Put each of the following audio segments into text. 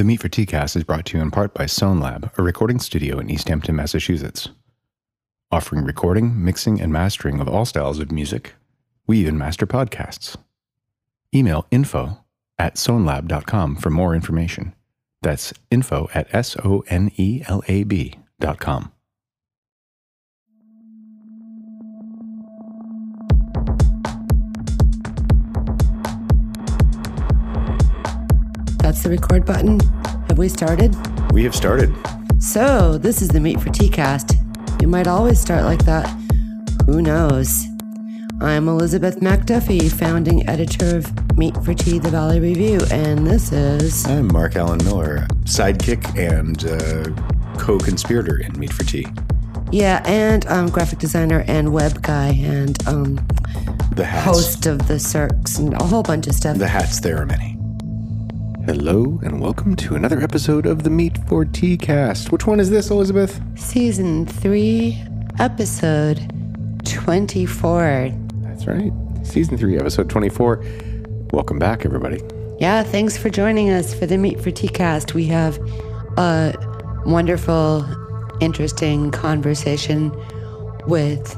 The Meat for Tea cast is brought to you in part by Sonelab, a recording studio in Easthampton, Massachusetts. Offering recording, mixing, and mastering of all styles of music, we even master podcasts. Email info at sonelab.com for more information. That's info at S O N E L A B That's the record button. Have we started? We have started. So, this is the Meat for Tea cast. You might always start like that. Who knows? I'm Elizabeth MacDuffie, founding editor of Meat for Tea, the Valley Review, and this is. I'm Mark Allen Miller, sidekick and uh, co conspirator in Meat for Tea. Yeah, and um, graphic designer and web guy and um, The hats. host of the Cirques and a whole bunch of stuff. The hats, there are many. Hello, and welcome to another episode of the Meat for Tea cast. Which one is this, Elizabeth? Season 3, episode 24. That's right. Season 3, episode 24. Welcome back, everybody. Yeah, thanks for joining us for the Meat for Tea cast. We have a wonderful, interesting conversation with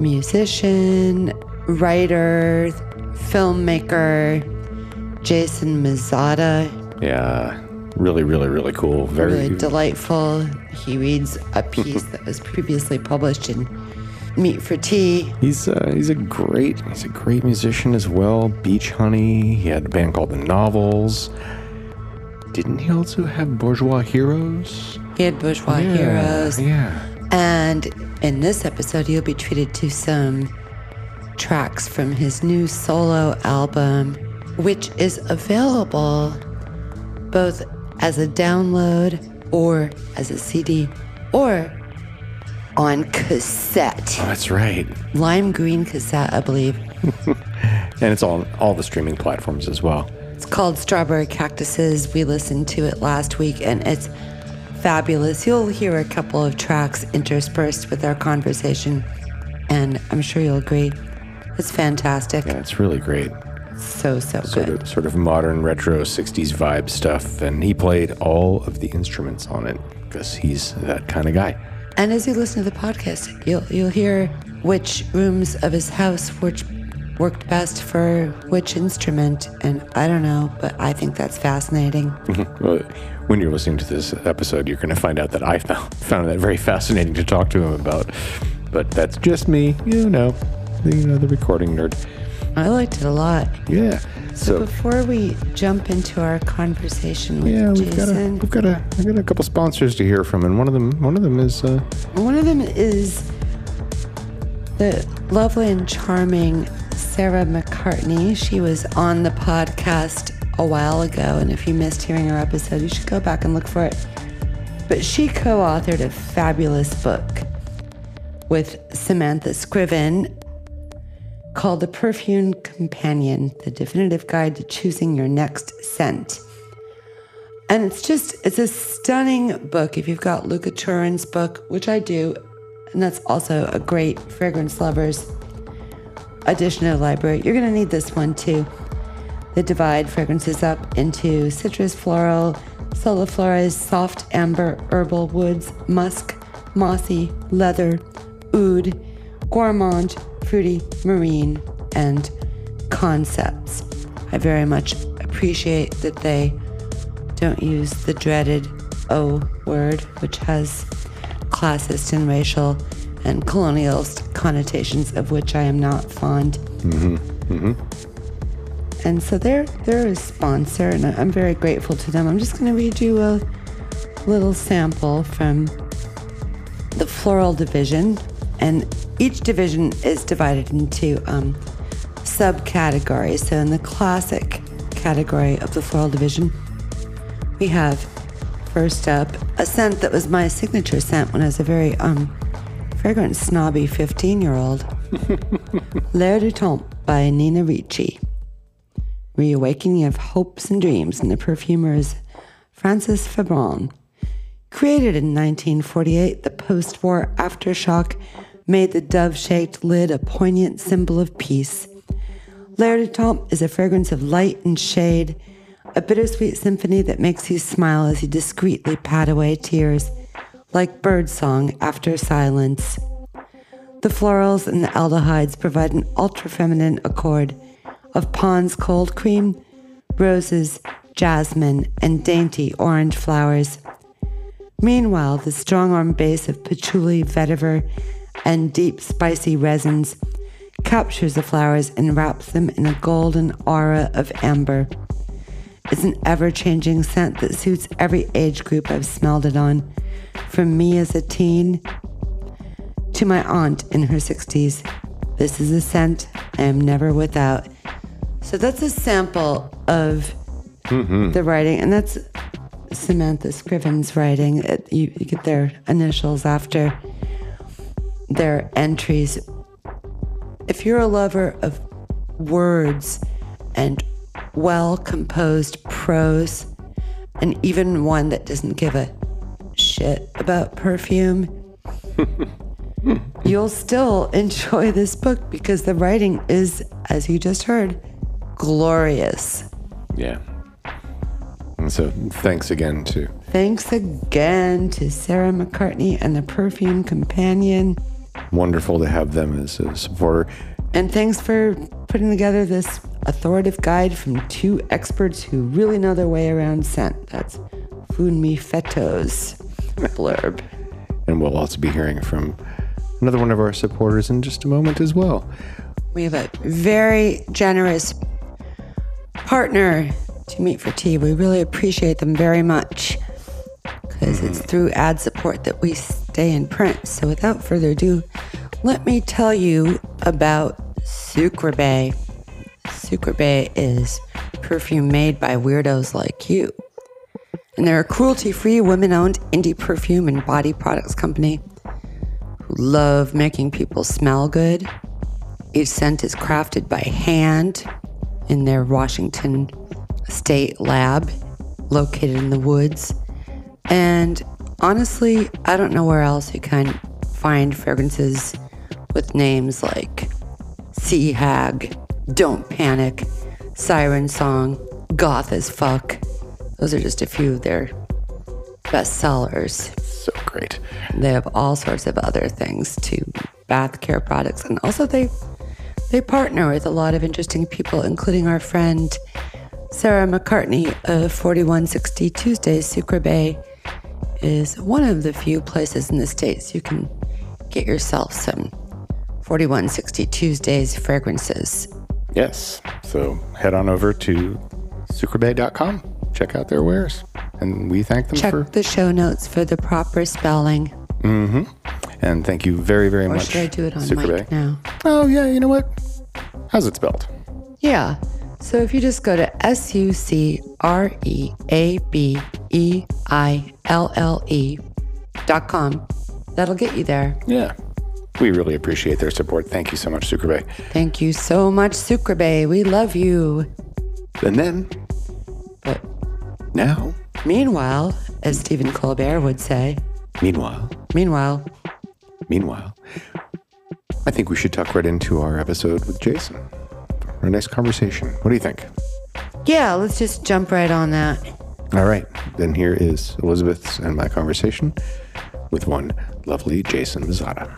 musician, writer, filmmaker Jason Mazzotta. Yeah, really, really, really cool. Very Really delightful. He reads a piece that was previously published in Meat for Tea. He's uh, he's a great he's a great musician as well. Beach Honey. He had a band called the Novels. Didn't he also have Bourgeois Heroes? He had Bourgeois Heroes. Yeah. And in this episode, you'll be treated to some tracks from his new solo album, which is available both as a download or as a CD or on cassette. Oh, that's right. Lime green cassette, I believe. And it's on all the streaming platforms as well. It's called Strawberry Cactuses. We listened to it last week and it's fabulous. You'll hear a couple of tracks interspersed with our conversation, and I'm sure you'll agree. It's fantastic. Yeah, it's really great. So, so Sort good. of sort of modern retro 60s vibe stuff and he played all of the instruments on it because he's that kind of guy. And as you listen to the podcast, you'll you'll hear which rooms of his house which worked best for which instrument. And I don't know, but I think that's fascinating. Mm-hmm. Well, when you're listening to this episode, you're going to find out that I found, found that very fascinating to talk to him about. But that's just me, you know, the, you know, the recording nerd. I liked it a lot. Yeah. So So, before we jump into our conversation with yeah, we've got a we've got a we've got a couple sponsors to hear from, and one of them one of them is uh, One of them is the lovely and charming Sarah McCartney. She was on the podcast a while ago, and if you missed hearing her episode, you should go back and look for it. But she co authored a fabulous book with Samantha Scriven called The Perfume Companion The Definitive Guide to Choosing Your Next Scent. And it's just, it's a stunning book. If you've got Luca Turin's book, which I do, and that's also a great fragrance lovers addition to the library, you're going to need this one too. They divide fragrances up into citrus, floral, soliflores, soft amber, herbal, woods, musk, mossy, leather, oud, gourmand, fruity, marine, and concepts. I very much appreciate that they don't use the dreaded O word, which has classist and racial and colonialist connotations of which I am not fond. Mm-hmm. Mm-hmm. And so they're they're a sponsor, and I'm very grateful to them. I'm just going to read you a little sample from the floral division, and each division is divided into um, subcategories. So in the classic category of the floral division, we have first up a scent that was my signature scent when I was a very um, fragrance snobby 15 year old. L'air du temps by Nina Ricci. Reawakening of Hopes and Dreams, and the perfumer is Francis Fabron. Created in 1948, the post war aftershock made the dove shaped lid a poignant symbol of peace. Temps is a fragrance of light and shade, a bittersweet symphony that makes you smile as you discreetly pat away tears, like birdsong after silence. The florals and the aldehydes provide an ultra feminine accord of Pond's cold cream, roses, jasmine, and dainty orange flowers. Meanwhile, the strong arm base of patchouli, vetiver, and deep spicy resins captures the flowers and wraps them in a golden aura of amber. It's an ever changing scent that suits every age group I've smelled it on, from me as a teen to my aunt in her 60s. This is a scent I am never without. So that's a sample of mm-hmm. the writing, and that's Samantha Scriven's writing. It, you, you get their initials after their entries. If you're a lover of words and well composed prose, and even one that doesn't give a shit about perfume, you'll still enjoy this book because the writing is, as you just heard, glorious. Yeah. And so thanks again to Thanks again to Sarah McCartney and the Perfume Companion. Wonderful to have them as a supporter. And thanks for putting together this authoritative guide from two experts who really know their way around scent. That's Funmi Fetto's blurb. And we'll also be hearing from another one of our supporters in just a moment as well. We have a very generous partner to Meat for Tea. We really appreciate them very much because it's mm-hmm. through ad support that we stay in print. So without further ado, let me tell you about Sucreabeille. Sucre Bay is perfume made by weirdos like you. And they're a cruelty free, women owned indie perfume and body products company who love making people smell good. Each scent is crafted by hand in their Washington State lab located in the woods. And honestly, I don't know where else you can find fragrances with names like Sea Hag, Don't Panic, Siren Song, Goth as Fuck. Those are just a few of their best sellers. So great. They have all sorts of other things too, bath care products, and also they they partner with a lot of interesting people, including our friend Sarah McCartney of 4160 Tuesdays. Sucreabeille is one of the few places in the states you can get yourself some 4160 Tuesdays fragrances. Yes. So head on over to sucreabeille.com. Check out their wares. And we thank them Check for the show notes for the proper spelling. Mm hmm. And thank you very, very Or much. should I do it on Sucre mic Bay. now? Oh yeah, you know what? How's it spelled? Yeah. So if you just go to S U C R E A B E I L L E dot com, that'll get you there. Yeah. We really appreciate their support. Thank you so much, Sucre Thank you so much, Sucre We love you. And then But now, meanwhile, as Stephen Colbert would say, meanwhile, meanwhile, meanwhile, I think we should tuck right into our episode with Jason. Our next conversation. What do you think? yeah, let's just jump right on that. All right, then here is Elizabeth's and my conversation with one lovely Jason Mazzotta.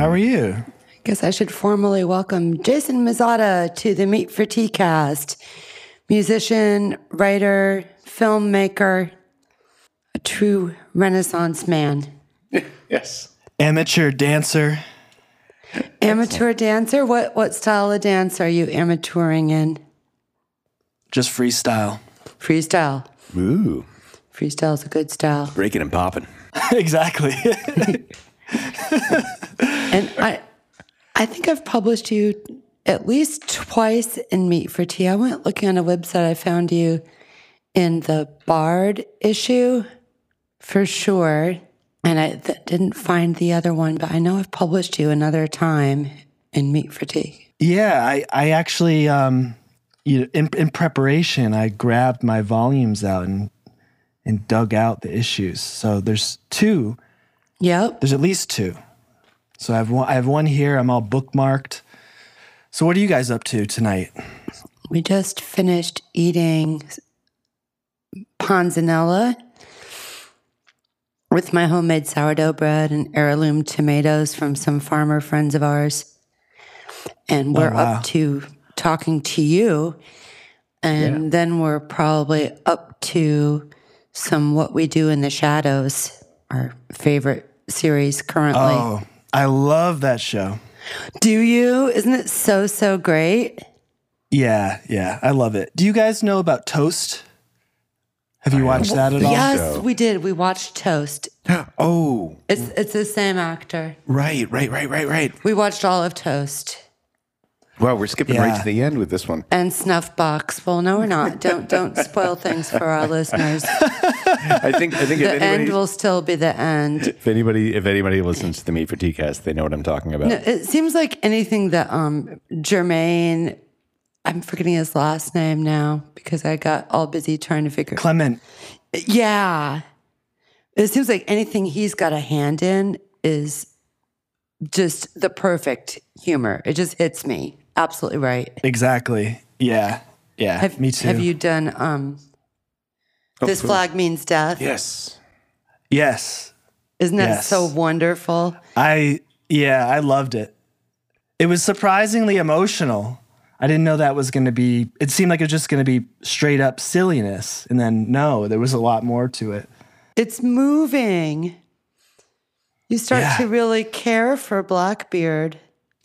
How are you? I guess I should formally welcome Jason Mazzotta to the Meat for Tea cast. Musician, writer, filmmaker, a true Renaissance man. Yes. Amateur dancer. Amateur dancer? What what style of dance are you amateuring in? Just freestyle. Freestyle. Ooh, Freestyle's a good style. breaking and popping. exactly. And I I think I've published you at least twice in Meat for Tea. I went looking on a website, I found you in the Bard issue for sure. And I th- didn't find the other one, but I know I've published you another time in Meat for Tea. yeah, I, I actually, um, you in, in preparation, I grabbed my volumes out and and dug out the issues. So there's two. Yep. There's at least two. So I have one. I have one here. I'm all bookmarked. So what are you guys up to tonight? We just finished eating panzanella with my homemade sourdough bread and heirloom tomatoes from some farmer friends of ours. And oh, we're wow. up to talking to you. And then we're probably up to some What We Do in the Shadows, our favorite series currently. Oh, I love that show. Do you? Isn't it so, so great? Yeah, yeah, I love it. Do you guys know about Toast? Have you watched that at all? Yes, show. we did. We watched Toast. Oh, It's it's the same actor. right, right, right, right, right. We watched all of Toast Wow, we're skipping right to the end with this one. and Snuff Box. Well, no, we're not. Don't don't spoil things for our listeners. I think I think if The end will still be the end. if anybody if anybody listens to the Meat for Tea cast, they know what I'm talking about. It seems like anything that um Jermaine, I'm forgetting his last name now because I got all busy trying to figure. Clement. Yeah, it seems like anything he's got a hand in is just the perfect humor. It just hits me. Absolutely right. Exactly. Yeah. Yeah. Have, me too. Have you done um This flag means death? Yes. Yes. Isn't that Yes. so wonderful? I yeah, I loved it. It was surprisingly emotional. I didn't know that was going to be it seemed like it was just going to be straight up silliness and then no, there was a lot more to it. It's moving. You start Yeah. to really care for Blackbeard.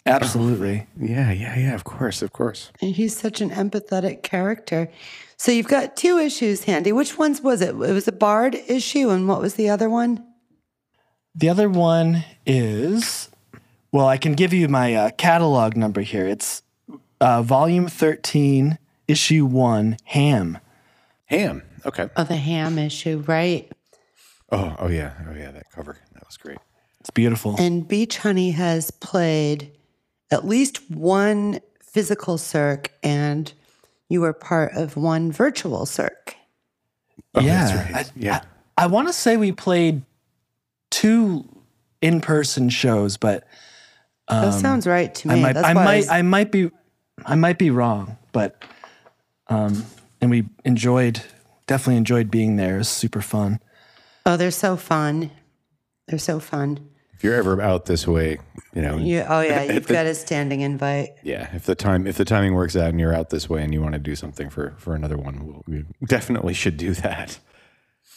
Absolutely. Yeah, yeah, yeah. Of course, of course. And he's such an empathetic character. So you've got two issues handy. Which ones was it? It was a Bard issue, and what was the other one? The other one is well, I can give you my uh, catalog number here. It's uh, volume 13, issue 1, Ham. Ham. Okay. Oh, the ham issue, right? Oh, oh yeah, oh yeah. That cover that was great. It's beautiful. And Beach Honey has played at least one physical circ, and you were part of one virtual circ. Oh, yeah. that's right. I- yeah. I want to say we played two in-person shows, but that sounds right to me. Um, I might, That's I why might, was- I might be, I might be wrong, but, um, and we enjoyed, definitely enjoyed being there. It was super fun. oh, they're so fun. They're so fun. If you're ever out this way, you know, You, oh yeah, you've got a standing invite. yeah. If the time if the timing works out and you're out this way and you want to do something for for another one, we'll, we definitely should do that.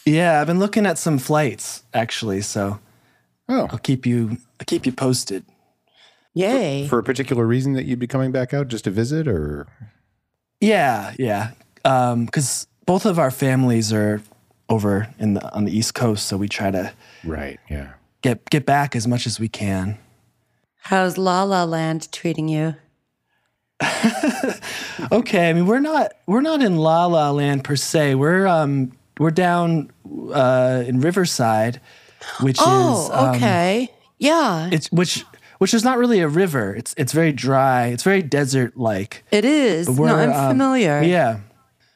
Yeah, I've been looking at some flights actually, so Oh, I'll keep you, I'll keep you posted. Yay! for a particular reason that you'd be coming back out just to visit, or Yeah, yeah. Um, because both of our families are over in the on the East Coast, so we try to right? Yeah. Get get back as much as we can. How's La La Land treating you? Okay, I mean we're not we're not in La La Land per se. We're um we're down uh, in Riverside, which is Oh, um, okay. yeah, it's which which is not really a river. It's it's very dry. It's very desert like. it is. No, I'm familiar. Yeah,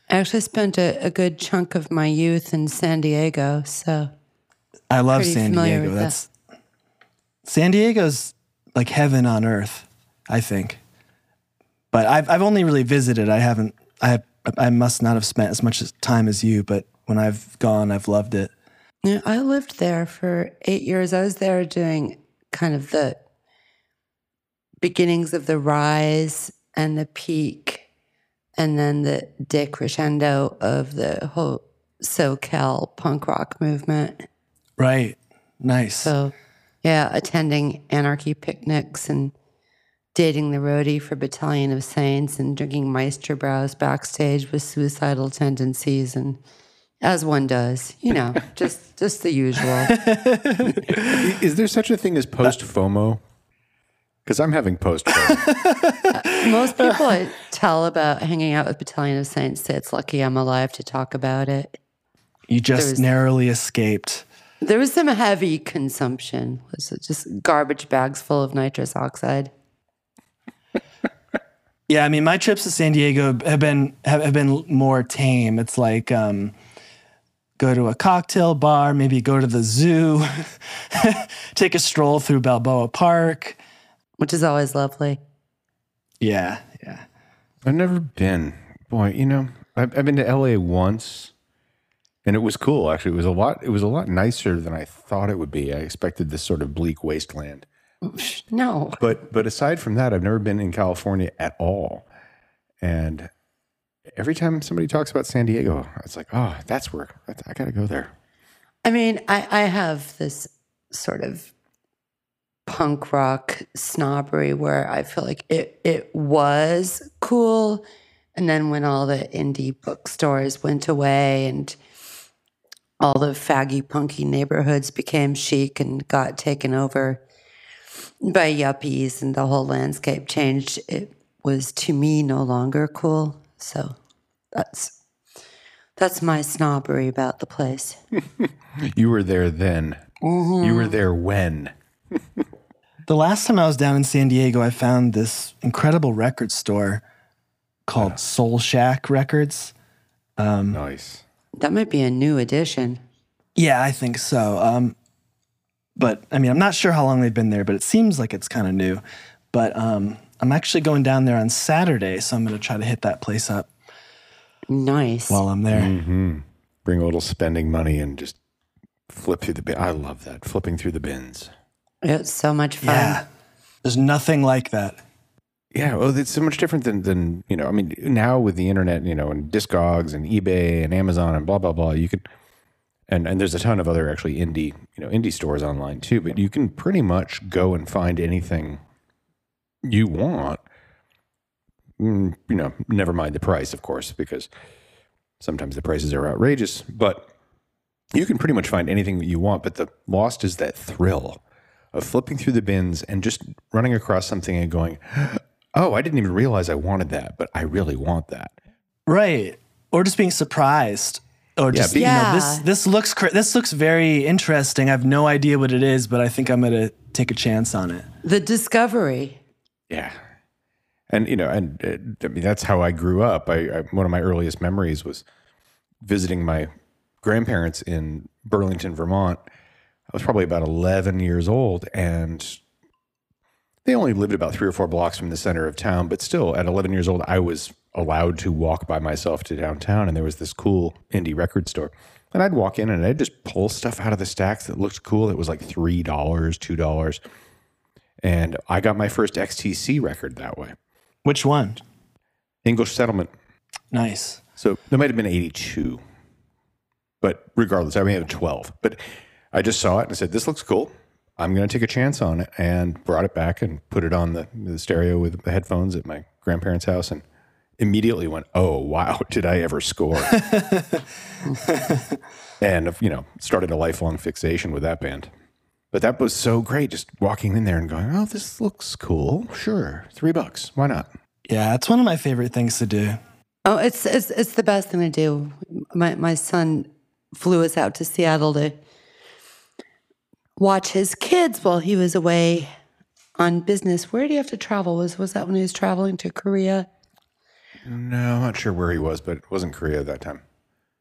I actually spent a, a good chunk of my youth in San Diego, so I love San Diego. with that. That's San Diego's like heaven on earth, I think. But I've I've only really visited. I haven't. I I must not have spent as much time as you. But when I've gone, I've loved it. yeah, I lived there for eight years. I was there doing kind of the beginnings of the rise and the peak, and then the decrescendo of the whole SoCal punk rock movement. Right. Nice. So, yeah, attending anarchy picnics and dating the roadie for Battalion of Saints and drinking Meisterbraus backstage with suicidal tendencies and as one does, you know, just just the usual. Is there such a thing as post FOMO? Because I'm having post FOMO. Uh, most people I tell about hanging out with Battalion of Saints say it's lucky I'm alive to talk about it. you just there's- narrowly escaped. There was some heavy consumption. Was it just garbage bags full of nitrous oxide? Yeah, I mean, my trips to San Diego have been have, have been more tame. It's like um, go to a cocktail bar, maybe go to the zoo, take a stroll through Balboa Park. Which is always lovely. Yeah, yeah. I've never been. Boy, you know, I've, I've been to LA once, and it was cool. Actually, it was a lot. It was a lot nicer than I thought it would be. I expected this sort of bleak wasteland. No. But but aside from that, I've never been in California at all. And every time somebody talks about San Diego, it's like, oh, that's where that's, I got to go there. I mean, I, I have this sort of punk rock snobbery where I feel like it, it was cool. And then when all the indie bookstores went away and all the faggy, punky neighborhoods became chic and got taken over by yuppies and the whole landscape changed, it was to me no longer cool. So that's that's my snobbery about the place. You were there then. Mm-hmm. You were there when. The last time I was down in San Diego, I found this incredible record store called Soul Shack Records. Um, nice. That might be a new addition. Yeah, I think so. Um, but I mean, I'm not sure how long they've been there, but it seems like it's kind of new. But um, I'm actually going down there on Saturday, so I'm going to try to hit that place up Nice. while I'm there. Bring a little spending money and just flip through the bin. I love that. Flipping through the bins. It's so much fun. Yeah, there's nothing like that. Yeah, well, it's so much different than than you know. I mean, now with the internet, you know, and Discogs and eBay and Amazon and blah blah blah, you could, and and there's a ton of other actually indie you know indie stores online too. But you can pretty much go and find anything you want. Mm, you know, never mind the price, of course, because sometimes the prices are outrageous. But you can pretty much find anything that you want. But the lost is that thrill of flipping through the bins and just running across something and going, "Oh, I didn't even realize I wanted that, but I really want that." Right. Or just being surprised. Or just be- you know, Yeah. this this looks cra- this looks very interesting. I have no idea what it is, but I think I'm gonna take a chance on it. The discovery. Yeah. And you know, and uh, I mean that's how I grew up. I, I one of my earliest memories was visiting my grandparents in Burlington, Vermont. I was probably about 11 years old and they only lived about 3 or 4 blocks from the center of town, but still at 11 years old I was allowed to walk by myself to downtown and there was this cool indie record store. And I'd walk in and I'd just pull stuff out of the stacks that looked cool. It was like $3, $2. And I got my first XTC record that way. Which one? English Settlement. Nice. So there might have been 82. But regardless, I may have 12. But I just saw it and said, this looks cool. I'm going to take a chance on it and brought it back and put it on the, the stereo with the headphones at my grandparents' house and immediately went, oh, wow, did I ever score? and, you know, started a lifelong fixation with that band. But that was so great, just walking in there and going, oh, this looks cool. Sure. Three bucks. Why not? Yeah, it's one of my favorite things to do. Oh, it's it's it's the best thing to do. My my son flew us out to Seattle to watch his kids while he was away on business. Where did he have to travel? Was was that when he was traveling to Korea? No, I'm not sure where he was, but it wasn't Korea at that time.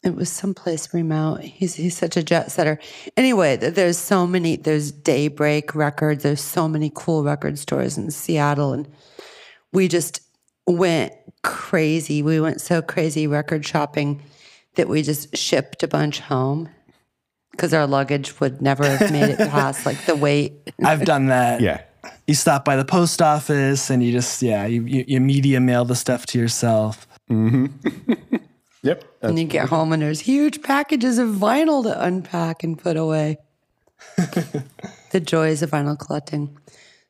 It was someplace remote. He's he's such a jet setter. Anyway, there's so many. There's Daybreak Records. There's so many cool record stores in Seattle, and we just went crazy. We went so crazy record shopping that we just shipped a bunch home. Because our luggage would never have made it past like the weight. I've done that. Yeah. You stop by the post office and you just yeah you you, you media mail the stuff to yourself. Mm-hmm. Yep. And you get home and there's huge packages of vinyl to unpack and put away. the joys of vinyl collecting.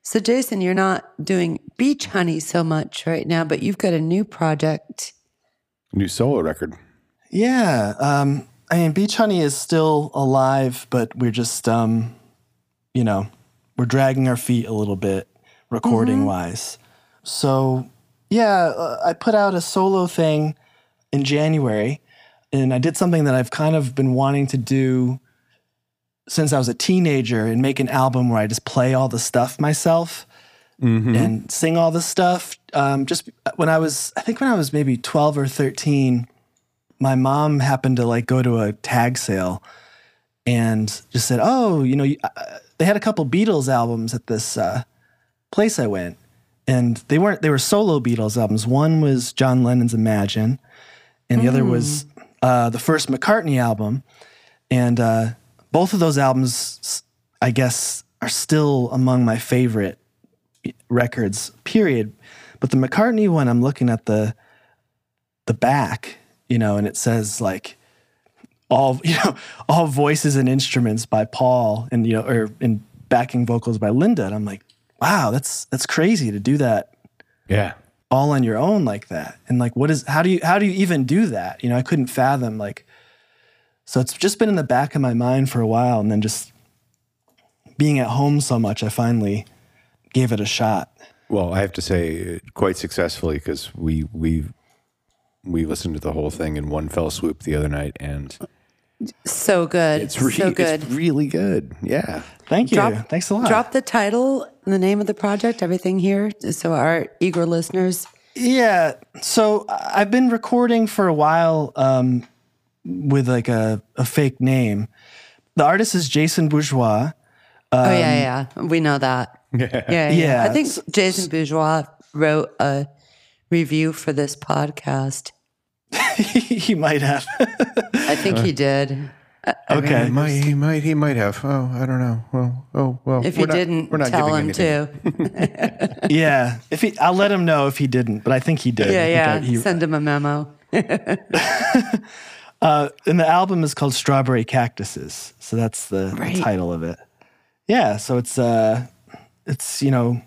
So, Jason, you're not doing Beach Honey so much right now, but you've got a new project. New solo record. Yeah, um, I mean, Beach Honey is still alive, but we're just, um, you know, we're dragging our feet a little bit recording wise. So, yeah, uh, I put out a solo thing in January, and I did something that I've kind of been wanting to do since I was a teenager and make an album where I just play all the stuff myself and sing all the stuff. Um, just when I was, I think when I was maybe 12 or 13, my mom happened to like go to a tag sale and just said, "Oh, you know, you- uh, they had a couple Beatles albums at this uh, place I went, and they weren't they were solo Beatles albums. One was John Lennon's Imagine, and the other was uh, the first McCartney album, and uh, both of those albums, I guess, are still among my favorite records. Period. But the McCartney one, I'm looking at the the back, you know, and it says like all you know all voices and instruments by Paul, and you know, or in backing vocals by Linda. And I'm like, wow, that's that's crazy to do that Yeah. all on your own like that. And like, what is how do you how do you even do that? You know, I couldn't fathom like. So it's just been in the back of my mind for a while, and then just being at home so much, I finally gave it a shot. Well, I have to say, uh, quite successfully because we we we listened to the whole thing in one fell swoop the other night, and So good. it's really so good. It's really good. Yeah. Thank you. Drop- Thanks a lot. Drop the title, the name of the project, everything here, so our eager listeners. Yeah. So I've been recording for a while um, with like a, a fake name. The artist is Jason Bourgeois. oh yeah, yeah, we know that. Yeah, yeah. Yeah, I think Jason Bourgeois wrote a review for this podcast. he might have. I think he did. okay. He might, he might, he might have. Oh, I don't know. Well, oh, well. If we're he not- didn't, we're not tell giving him anything. to. yeah. If he, I'll let him know if he didn't, but I think he did. Yeah, yeah. He- Send him a memo. uh, and the album is called Strawberry Cactuses. So that's the, the Right. title of it. Yeah. So it's uh, it's you know,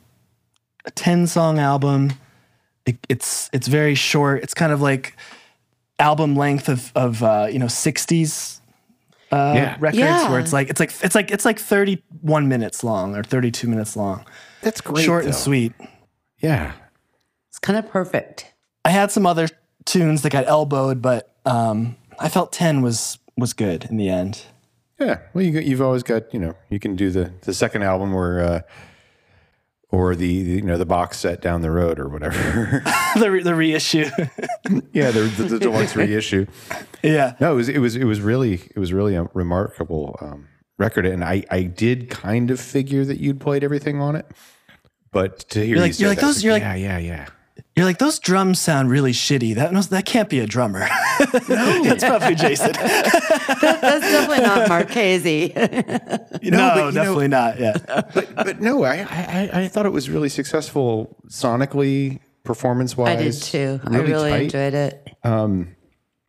a ten song album. It, it's it's very short. It's kind of like album length of of uh, you know sixties uh, Yeah. records Yeah. where it's like it's like it's like it's like thirty one minutes long or thirty two minutes long. That's great. short and sweet. Yeah. It's kind of perfect. I had some other tunes that got elbowed, but um, I felt ten was was good in the end. Yeah. Well, you you've always got, you know, you can do the, the second album where. uh, or the, you know, the box set down the road or whatever. the re- the reissue. yeah. The, the, deluxe reissue. yeah. No, it was, it was, it was really, it was really a remarkable, um, record. And I, I did kind of figure that you'd played everything on it, but to hear You're you like- say you're like, that, those- you're like- yeah, yeah, yeah. You're like those drums sound really shitty. That that can't be a drummer. That's probably Jason. That's definitely not Marchese. no, but you know- definitely not. Yeah. but but no, I, I I thought it was really successful sonically, performance wise. I did too. I really enjoyed it. Um,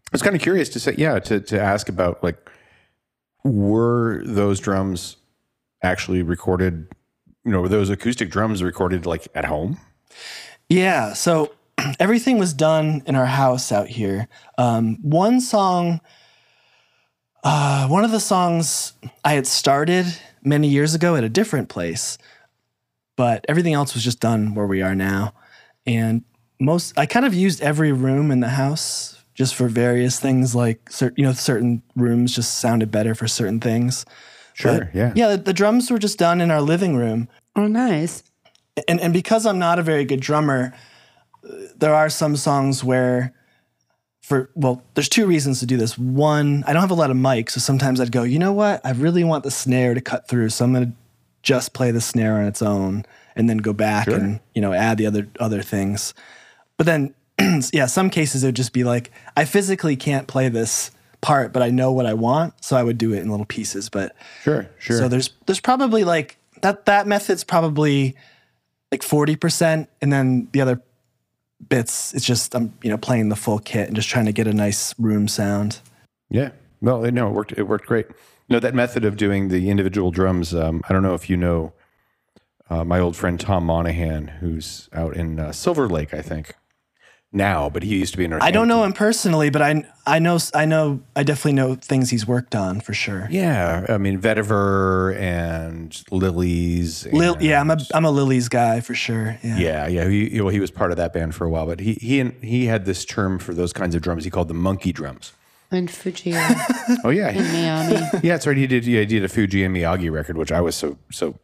I was kind of curious to say, yeah, to to ask about like, were those drums actually recorded? You know, were those acoustic drums recorded like at home? Yeah. So everything was done in our house out here. Um, one song, uh, one of the songs I had started many years ago at a different place, but everything else was just done where we are now. And most, I kind of used every room in the house just for various things, like you know, certain rooms just sounded better for certain things. Sure, But, yeah, Yeah, the, the drums were just done in our living room Oh, nice. And and because I'm not a very good drummer, there are some songs where for well, there's two reasons to do this. One, I don't have a lot of mics, so sometimes I'd go, you know what? I really want the snare to cut through, so I'm gonna just play the snare on its own and then go back and you know add the other other things. But then, yeah, some cases it would just be like I physically can't play this part, but I know what I want, so I would do it in little pieces. But Sure, sure. so there's there's probably like that that method's probably like forty percent, and then the other bits it's just I'm you know playing the full kit and just trying to get a nice room sound. Yeah. Well, no, it worked. It worked great. No, that method of doing the individual drums. Um, I don't know if you know uh, my old friend Tom Monahan, who's out in uh, Silver Lake, I think now, but he used to be in. I don't know him personally, but I I know I know I definitely know things he's worked on for sure. Yeah, I mean Vetiver and Lilys. Lil, yeah, I'm a I'm a Lily's guy for sure. Yeah. Yeah, yeah. He, well, he was part of that band for a while, but he he he had this term for those kinds of drums. He called them monkey drums. And Fujio Oh yeah, in Miami. yeah. That's right. He did. Yeah, he did a Fuji and Miyagi record, which I was so so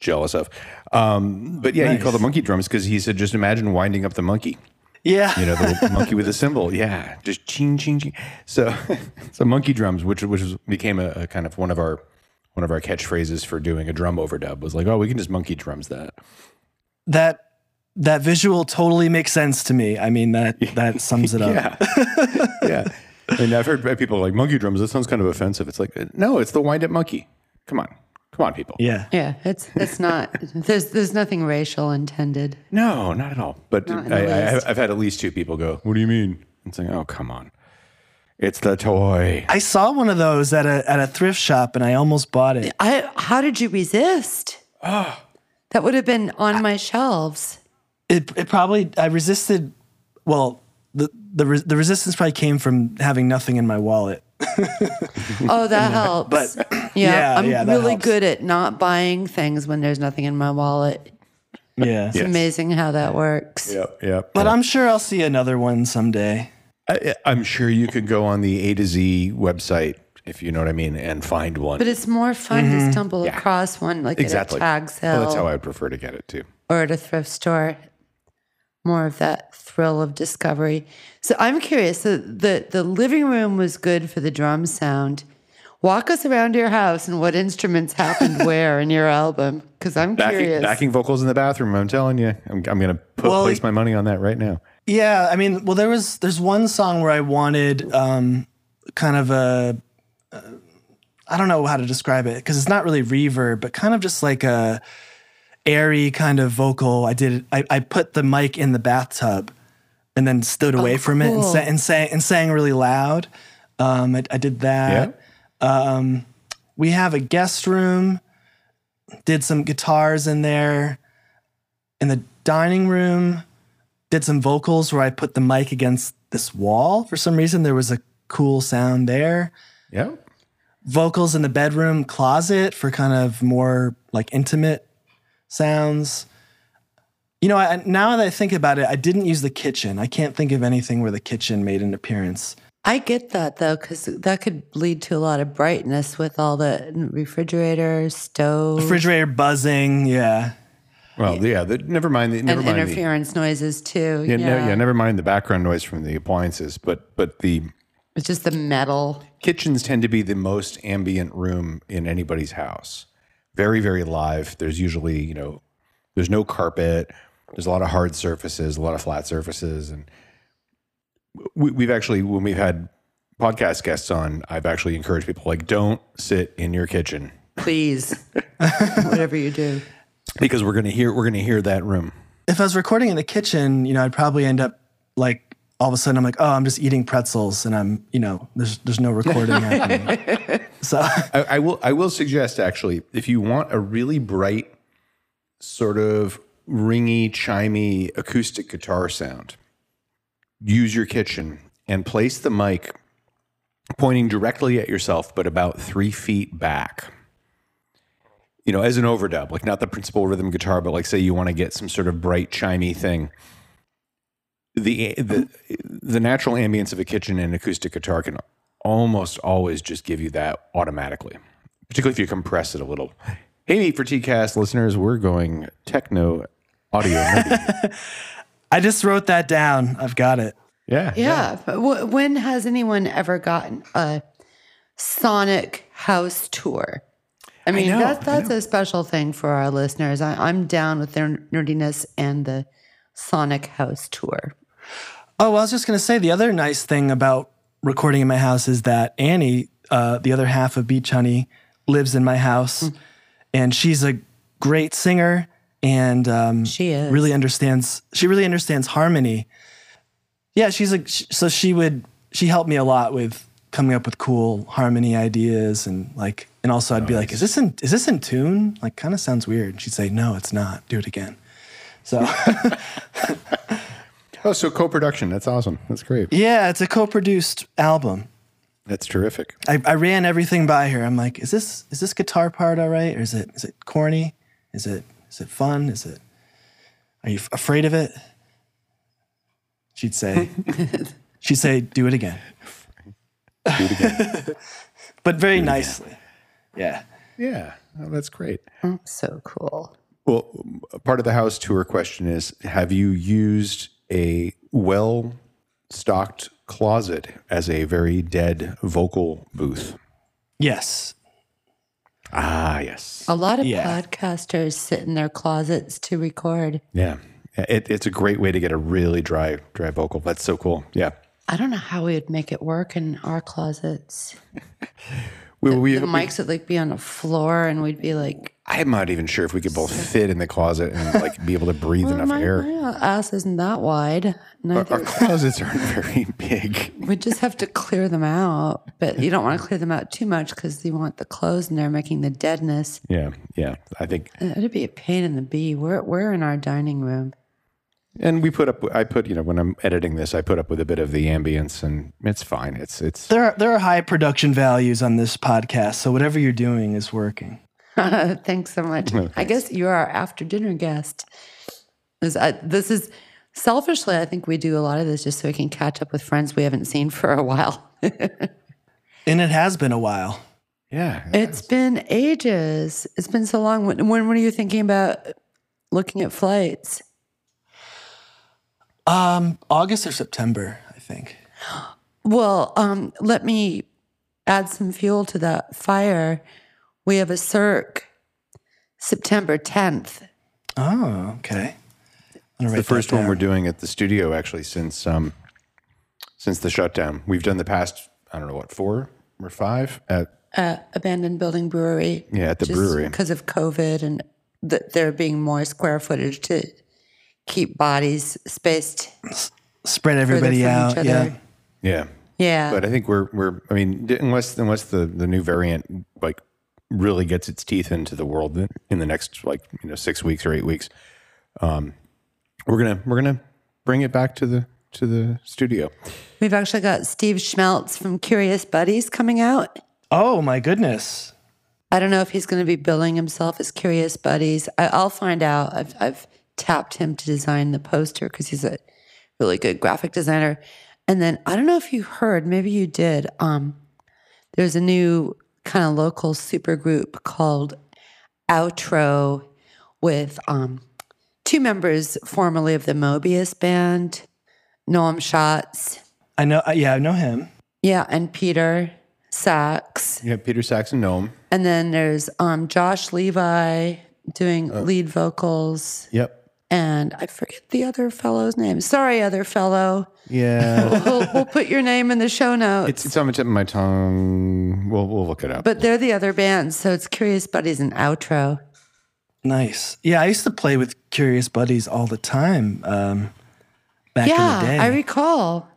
jealous of. Um, but yeah, he called them monkey drums because he said, just imagine winding up the monkey. Yeah. You know, the monkey with a cymbal. Yeah, just ching ching ching. So, so monkey drums, which which was, became a, a kind of one of our one of our catchphrases for doing a drum overdub was like, oh, we can just monkey drums that. that that visual totally makes sense to me. I mean that that sums it up. Yeah. yeah. And I've heard people like monkey drums. That sounds kind of offensive. It's like, no, it's the wind up monkey. Come on. Come on, people. Yeah. Yeah, it's it's not. There's there's nothing racial intended. No, not at all. But Not in the I, I, least. I've had at least two people go, what do you mean? And saying, oh, come on. It's the toy. I saw one of those at a at a thrift shop and I almost bought it. I how did you resist? Ah. That would have been on my shelves. It it probably I resisted well the the re- the resistance probably came from having nothing in my wallet. Oh, that uh, helps. But yeah, yeah, I'm yeah, really helps. good at not buying things when there's nothing in my wallet. yeah. It's amazing how that works. Yep, yep. But I'm sure I'll see another one someday. I, I'm sure you could go on the A to Z website, if you know what I mean, and find one. But it's more fun to mm-hmm. stumble across one like exactly. at a tag sale Well, that's how I would prefer to get it too. or at a thrift store. More of that thrill of discovery. So I'm curious. So the the living room was good for the drum sound. Walk us around your house and what instruments happened where in your album? Because I'm Backing, curious. backing vocals in the bathroom. I'm telling you, I'm, I'm going to put Well, place my money on that right now. Yeah, I mean, well, there was there's one song where I wanted um, kind of a uh, I don't know how to describe it because it's not really reverb, but kind of just like a airy kind of vocal. I did I, I put the mic in the bathtub and then stood away from it and, cool. sa- and sang and sang really loud. Um, I, I did that. Um, we have a guest room. Did some guitars in there. In the dining room, did some vocals where I put the mic against this wall. For some reason, there was a cool sound there. Yeah. Vocals in the bedroom closet for kind of more like intimate sounds. You know, I, now that I think about it, I didn't use the kitchen. I can't think of anything where the kitchen made an appearance. I get that though, because that could lead to a lot of brightness with all the refrigerator, stove, Refrigerator buzzing, yeah. Well, yeah. The, never mind. The, never and mind the, interference noises too. yeah, Yeah, ne- yeah. Never mind the background noise from the appliances, but but the it's just the metal. kitchens tend to be the most ambient room in anybody's house. Very, very live. There's usually, you know, there's no carpet. There's a lot of hard surfaces, a lot of flat surfaces, and we, we've actually, when we've had podcast guests on, I've actually encouraged people like, don't sit in your kitchen Please, whatever you do. because we're gonna hear, we're gonna hear that room. If I was recording in the kitchen, you know, I'd probably end up like all of a sudden I'm like, oh, I'm just eating pretzels and I'm, you know, there's there's no recording happening. So I, I will. I will suggest actually, if you want a really bright, sort of ringy, chimey acoustic guitar sound, use your kitchen and place the mic pointing directly at yourself, but about three feet back. You know, as an overdub, like not the principal rhythm guitar, but like say you want to get some sort of bright, chimey thing. The the the natural ambience of a kitchen and acoustic guitar can almost always just give you that automatically, particularly if you compress it a little. Hey, Meat for Tea cast listeners, we're going techno audio. I just wrote that down. I've got it. yeah, Yeah. But w- when has anyone ever gotten a sonic house tour? I mean, know, that's that's a special thing for our listeners. I, I'm down with their nerdiness and the sonic house tour. Oh, well, I was just gonna say the other nice thing about recording in my house is that Annie, uh, the other half of Beach Honey, lives in my house, and she's a great singer and um, She is. really understands. She really understands harmony. Yeah, she's a so she would she helped me a lot with coming up with cool harmony ideas and like and also I'd be like, is this in is this in tune? Like, kind of sounds weird. And she'd say, no, it's not. Do it again. So. Oh, so co-production. That's awesome. That's great. Yeah, it's a co-produced album. That's terrific. I, I ran everything by her. I'm like, is this is this guitar part all right, or is it is it corny? Is it is it fun? Is it? Are you f- afraid of it? She'd say, she'd say, do it again, Do it again. but very nicely. Yeah. yeah, oh, that's great. So cool. Well, part of the house tour question is: Have you used a well-stocked closet as a very dead vocal booth? Yes. Ah, yes. A lot of Yeah. podcasters sit in their closets to record. Yeah, it, it's a great way to get a really dry, dry vocal. That's so cool. Yeah. I don't know how we would make it work in our closets. We, we, The mics would like be on the floor, and we'd be like, I'm not even sure if we could both fit in the closet and like be able to breathe well, enough my, air. my ass isn't that wide. I Our closets aren't very big. we just have to clear them out, but you don't want to clear them out too much because you want the clothes in there making the deadness. Yeah, yeah. I think, It'd be a pain in the bee. We're we're in our dining room. And we put up. I put, you know, when I'm editing this, I put up with a bit of the ambience, and it's fine. It's it's. There are there are high production values on this podcast, so whatever you're doing is working. Thanks so much. I guess you're our after dinner guest. This, I, uh, this is selfishly, I think we do a lot of this just so we can catch up with friends we haven't seen for a while. And it has been a while. Yeah, It's been ages. It's been so long. When, when were you thinking about looking at flights? Um, August or September, I think. Well, um, let me add some fuel to that fire. We have a Cirque September 10th. Oh, okay. It's the first one we're doing at the studio actually since um since the shutdown. We've done the past I don't know what four or five at uh, abandoned building brewery. Yeah, at the brewery. because of COVID and th- there being more square footage to keep bodies spaced Spread further everybody from out. each other. Yeah. yeah. Yeah, But I think we're we're I mean unless unless the the new variant like really gets its teeth into the world in in the next like you know six weeks or eight weeks, um, we're gonna we're gonna bring it back to the to the studio. we've actually got Steve Schmeltz from Curious Buddies coming out. Oh my goodness. I don't know if he's going to be billing himself as Curious Buddies. I, I'll find out. I've, I've tapped him to design the poster because he's a really good graphic designer. And then I don't know if you heard, maybe you did. Um, there's a new kind of local super group called Outro with um, two members formerly of the Mobius band, Noam Schatz, I know. uh, Yeah, I know him. yeah, and Peter Sachs. Yeah, Peter Sachs and Noam. And then there's um, Josh Levi doing Oh. lead vocals. Yep. And I forget the other fellow's name. Sorry, other fellow. Yeah. We'll, we'll put your name in the show notes. it's it's on the tip of my tongue. We'll we'll look it up. but they're the other band. So it's Curious Buddies and Outro. Nice. Yeah, I used to play with Curious Buddies all the time. Um, back in the Yeah, day, I recall.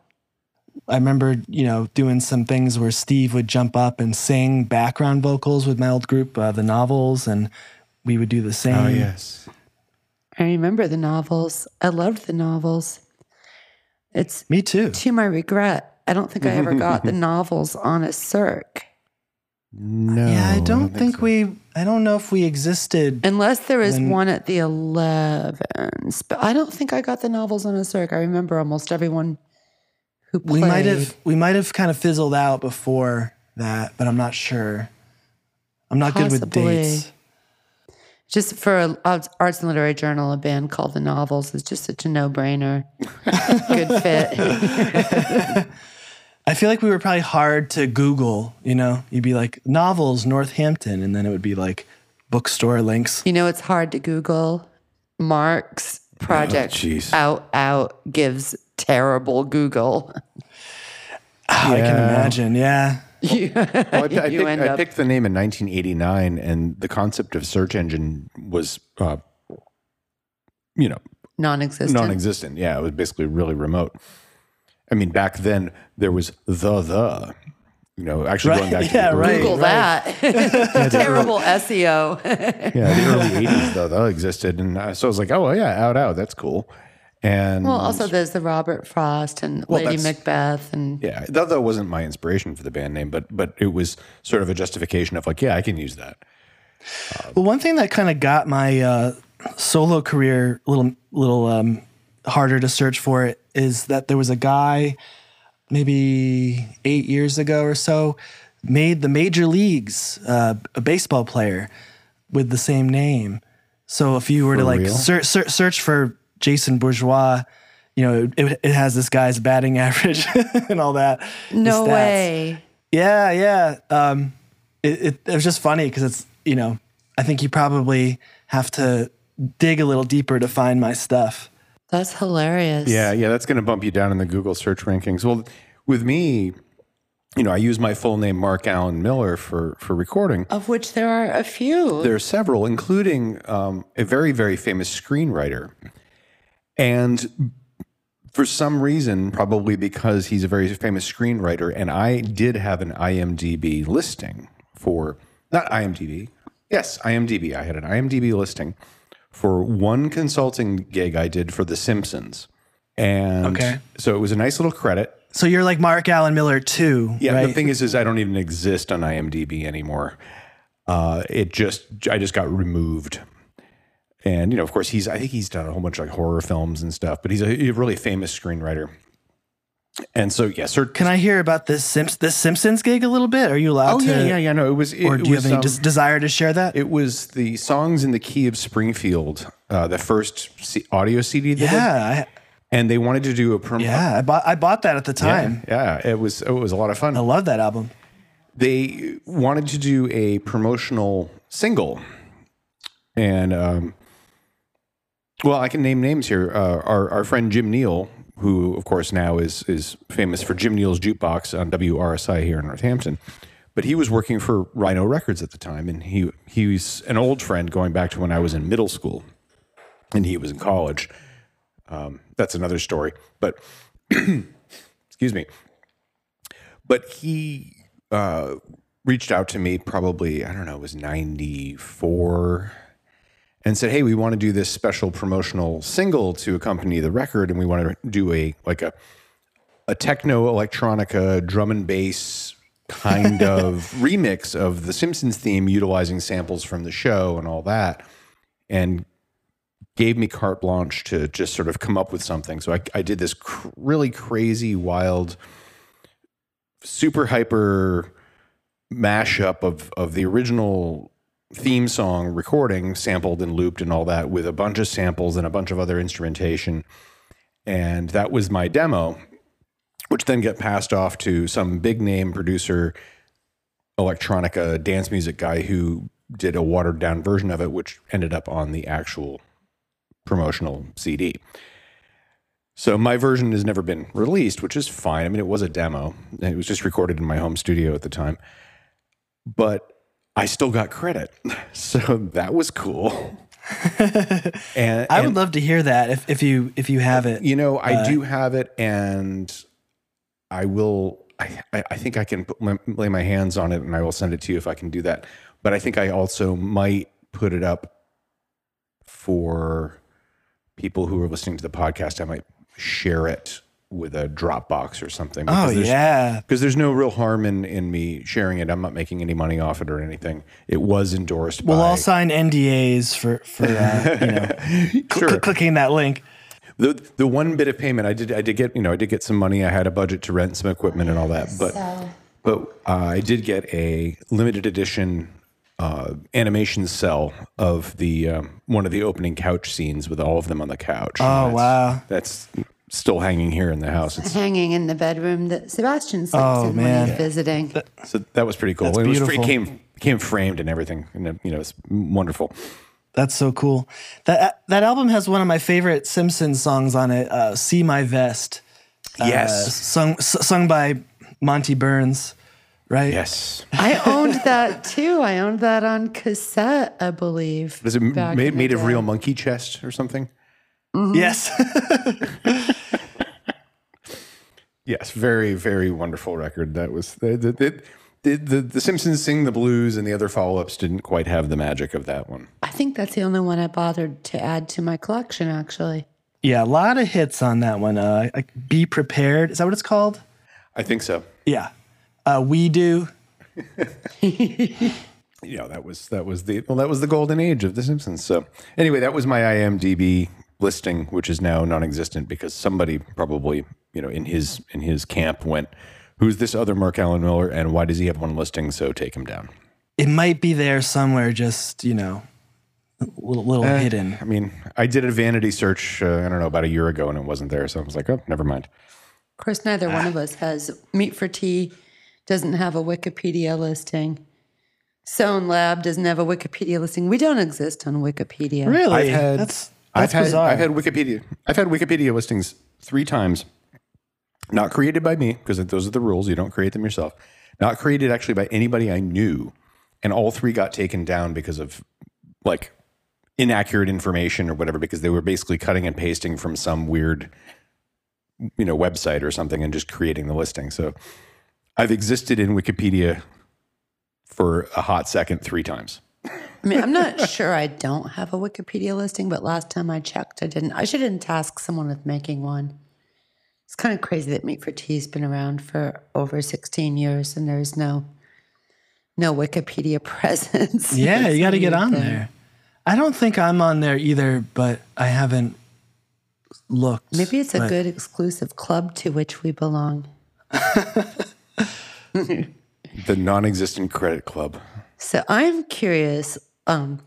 I remember, you know, doing some things where Steve would jump up and sing background vocals with my old group, uh, the novels, and we would do the same. oh yes. I remember the novels. I loved the novels. It's Me too. to my regret. I don't think I ever got the novels on a circ. No. Yeah, I don't think, so. we. I don't know if we existed. Unless there was When- one at the 11s. But I don't think I got the novels on a circ. I remember almost everyone who played. We might have. We might have kind of fizzled out before that, but I'm not sure. I'm not good with dates. Just for a arts arts and literary journal, a band called The Novels is just such a no brainer. Good fit. I feel like we were probably hard to Google. You know, you'd be like novels Northampton, and then it would be like bookstore links. You know, it's hard to Google. Mark's project oh, jeez. out out gives terrible Google. Oh, I can imagine. Yeah. Well, I, I, picked, I picked the name in 1989, and the concept of search engine was, uh, you know, Non-existent. non-existent. Yeah, it was basically really remote. I mean, back then there was the the, you know, actually going back to yeah, right. Google that. Terrible SEO. yeah, the early 80s, the the existed, and uh, so I was like, oh yeah, out out, that's cool. And well, also there's the Robert Frost and Well, Lady Macbeth and yeah, that, that wasn't my inspiration for the band name, but but it was sort of a justification of like, yeah, I can use that. Well, one thing that kind of got my uh, solo career a little little um, harder to search for it is that there was a guy maybe eight years ago or so made the major leagues uh, a baseball player with the same name. So if you were to like real? ser- ser- search for Jason Bourgeois, you know it, it has this guy's batting average and all that. no way. Yeah, yeah. Um, it, it, it was just funny because it's, you know, I think you probably have to dig a little deeper to find my stuff. That's hilarious. Yeah, yeah, that's going to bump you down in the Google search rankings. Well, with me, you know, I use my full name, Mark Allen Miller, for for recording. Of which there are a few. There are several, including um, a very, very famous screenwriter. And for some reason, probably because he's a very famous screenwriter, and I did have an IMDb listing for, not IMDb, yes, IMDb. I had an IMDb listing for one consulting gig I did for The Simpsons. And Okay. so it was a nice little credit. So you're like Mark Allen Miller too, Yeah, right? the thing is, is I don't even exist on IMDb anymore. Uh, it just, I just got removed. And you know, of course, he's. I think he's done a whole bunch of like horror films and stuff. But he's a, a really famous screenwriter. And so, yeah, sir. Can I hear about this Simps- this Simpsons gig a little bit? Are you allowed Oh to? yeah, yeah, yeah. No, it was. It, Or do you was, have any um, des- desire to share that? it was the songs in the key of Springfield, uh, the first C- audio CD. They did. yeah, I, and they wanted to do a promo. yeah. I bought I bought that at the yeah, time. yeah. It was. It was a lot of fun. I love that album. they wanted to do a promotional single and um, well i can name names here. Uh, our, our friend jim neal who of course now is is famous for jim neal's jukebox on wrsi here in northampton. But he was working for rhino records at the time and he he's an old friend going back to when i was in middle school and he was in college. Um, that's another story. But excuse me. But he uh, reached out to me probably I don't know it was ninety four and said hey we want to do this special promotional single to accompany the record and we want to do a like a a techno electronica drum and bass kind of remix of the Simpsons theme utilizing samples from the show and all that and gave me carte blanche to just sort of come up with something. So I, I did this cr- really crazy wild super hyper mashup of of the original theme song recording sampled and looped and all that with a bunch of samples and a bunch of other instrumentation and that was my demo which then got passed off to some big name producer electronica dance music guy who did a watered down version of it which ended up on the actual promotional CD so my version has never been released, which is fine. I mean, it was a demo. It was just recorded in my home studio at the time. But I still got credit. So that was cool. and I would love to hear that if, if you if you have it. you know, I do have it and I will I, I I think I can put my, lay my hands on it and I will send it to you if I can do that. But I think I also might put it up for people who are listening to the podcast. I might share it with a Dropbox or something. Oh because there's- yeah, because there's no real harm in in me sharing it. I'm not making any money off it or anything. It was endorsed we'll by all sign NDAs for for uh, you know cl- Sure. clicking that link. the the one bit of payment I did I did get you know I did get some money. I had a budget to rent some equipment and all that, but but uh, I did get a limited edition uh, animation cell of the um, one of the opening couch scenes with all of them on the couch. Oh, That's- wow. that's still hanging here in the house. It's, hanging in the bedroom that Sebastian sleeps Oh, in when he's visiting. so that was pretty cool. That's it was beautiful. it came came framed and everything, and you know it's wonderful. That's so cool. That that album has one of my favorite Simpsons songs on it. Uh, "See My Vest." Uh, Yes. sung sung by Monty Burns, right? Yes. I owned that too. I owned that on cassette, I believe. Was it made, made of real monkey chest or something? Yes. Yes, very, very wonderful record. That was the the, the, the, the, the Simpsons sing the blues and the other follow ups didn't quite have the magic of that one. I think that's the only one I bothered to add to my collection, actually. yeah, a lot of hits on that one. Uh, like Be Prepared. Is that what it's called? I think so. Yeah. Uh, we Do. Yeah, that was that was the well, that was the golden age of the Simpsons. So anyway, that was my IMDb listing, which is now non-existent because somebody probably you know in his in his camp went, "Who's this other Mark Allen Miller, and why does he have one listing?" So take him down. It might be there somewhere, just, you know, a little, little hidden. I mean, I did a vanity search. Uh, I don't know about a year ago, and it wasn't there. So I was like, "Oh, never mind." Of course, neither one of us has. Meat for Tea doesn't have a Wikipedia listing. Sonelab doesn't have a Wikipedia listing. We don't exist on Wikipedia. Really? I've had that's I've that's had bizarre. I've had Wikipedia I've had Wikipedia listings three times, not created by me because those are the rules. You don't create them yourself. Not created actually by anybody I knew, and all three got taken down because of like inaccurate information or whatever because they were basically cutting and pasting from some weird you know website or something and just creating the listing. So I've existed in Wikipedia for a hot second three times. I mean, I'm not sure I don't have a Wikipedia listing, but last time I checked, I didn't. I shouldn't task someone with making one. It's kind of crazy that Meat for Tea's been around for over 16 years and there's no no Wikipedia presence. yeah, you got to get on there. I don't think I'm on there either, but I haven't looked. Maybe it's a but- good exclusive club to which we belong. The non-existent credit club. So I'm curious, um,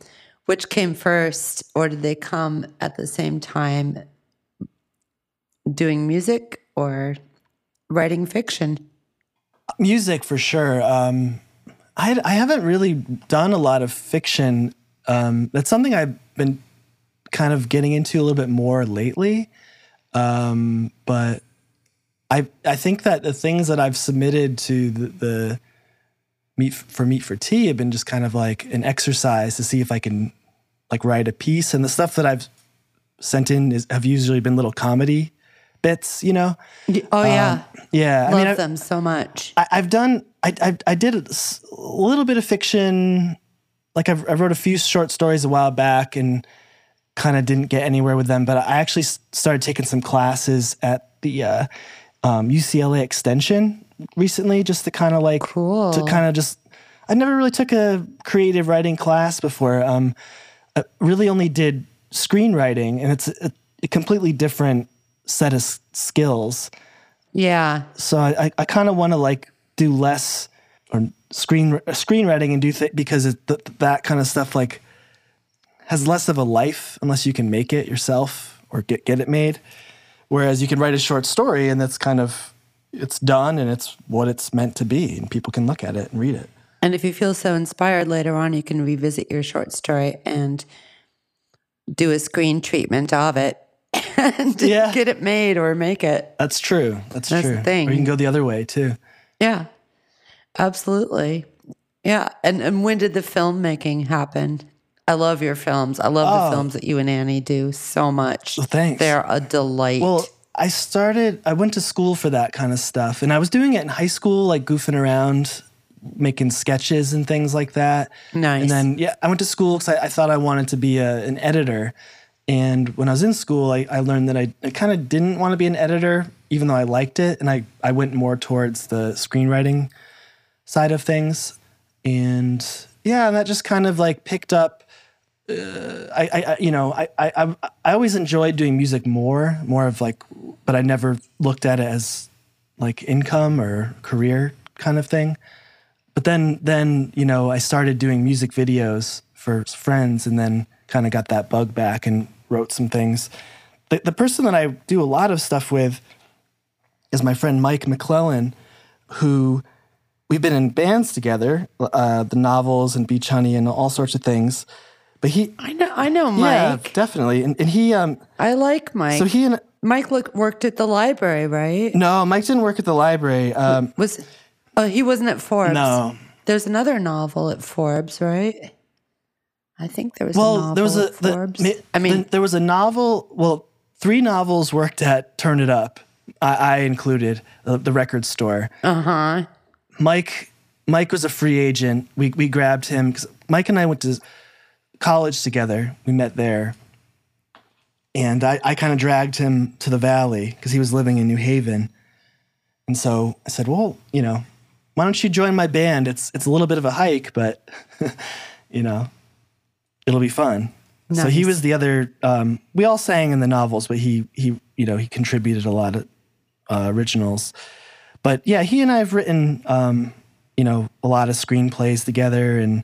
which came first, or did they come at the same time doing music or writing fiction? music for sure. Um, I I haven't really done a lot of fiction. Um, that's something I've been kind of getting into a little bit more lately. Um, but I I think that the things that I've submitted to the, the meat for meat for tea have been just kind of like an exercise to see if I can like write a piece. And the stuff that I've sent in is have usually been little comedy bits, you know. Oh yeah, Yeah, love I mean, I- them so much. I, I've done. I, I I did a little bit of fiction. Like I've, I wrote a few short stories a while back and kind of didn't get anywhere with them. But I actually started taking some classes at the uh, um, UCLA Extension recently, just to kind of like Cool. to kind of just. I never really took a creative writing class before. Um, I really only did screenwriting, and it's a, a completely different set of skills Yeah, so I, I, kind of want to like do less or screen screenwriting and do th- because it, th- that kind of stuff like has less of a life unless you can make it yourself or get get it made. Whereas you can write a short story and that's kind of it's done and it's what it's meant to be and people can look at it and read it. and if you feel so inspired later on, you can revisit your short story and do a screen treatment of it and Yeah. get it made or make it. That's true. That's, That's true. the thing. Or you can go the other way too. Yeah, absolutely. Yeah. And, and when did the filmmaking happen? I love your films. I love Oh. the films that you and Annie do so much. Well, thanks. They're a delight. Well, I started, I went to school for that kind of stuff. And I was doing it in high school, like goofing around, making sketches and things like that. Nice. And then, yeah, I went to school because I, I thought I wanted to be a, an editor. And when I was in school, I, I learned that I, I kind of didn't want to be an editor, even though I liked it. And I, I went more towards the screenwriting side of things. And yeah, and that just kind of like picked up uh, I, I, I- you know, I, I, I always enjoyed doing music more, more of like, but I never looked at it as like income or career kind of thing. But then, then you know, I started doing music videos for friends, and then kind of got that bug back and wrote some things. The, the person that I do a lot of stuff with is my friend Mike McClellan, who we've been in bands together, uh, the novels and Beach Honey and all sorts of things. But he, I know, I know yeah, Mike. definitely. And, and he, um, I like Mike. so he and Mike look, worked at the library, right? No, Mike didn't work at the library. Um, Was oh he wasn't at Forbes. no. There's another novel at Forbes, right? I think there was a Well, novel there was a the- Forbes. I mean, the- there was a novel. Well, three novels worked at Turn It Up. I, I included uh, the record store. uh huh. Mike Mike was a free agent. We we grabbed him because Mike and I went to college together. We met there, and I, I kind of dragged him to the valley because he was living in New Haven. And so I said, "Well, you know, why don't you join my band? It's it's a little bit of a hike, but you know, it'll be fun." So he was the other. Um, we all sang in the novels, but he he you know he contributed a lot of uh, originals. But yeah, he and I have written um, you know a lot of screenplays together and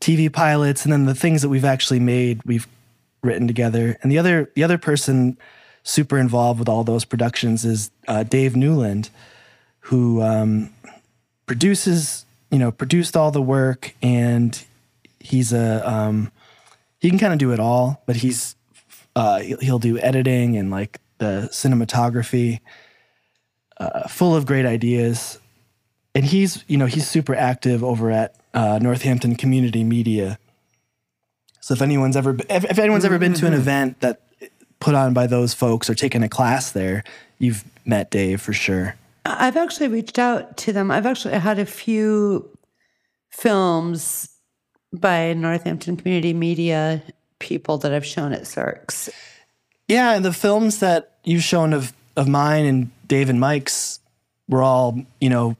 TV pilots, and then the things that we've actually made, we've written together. And the other the other person super involved with all those productions is uh, Dave Newland, who um, produces you know produced all the work, and he's a um, he can kind of do it all, but he's uh, he'll he'll do editing and like the cinematography, uh, full of great ideas. And he's you know he's super active over at uh, Northampton Community Media. So if anyone's ever if, if anyone's ever been to an event that put on by those folks or taken a class there, you've met Dave for sure. I've actually reached out to them. I've actually had a few films by Northampton Community Media people that I've shown at Cirques. Yeah, and the films that you've shown of of mine and Dave and Mike's were all you know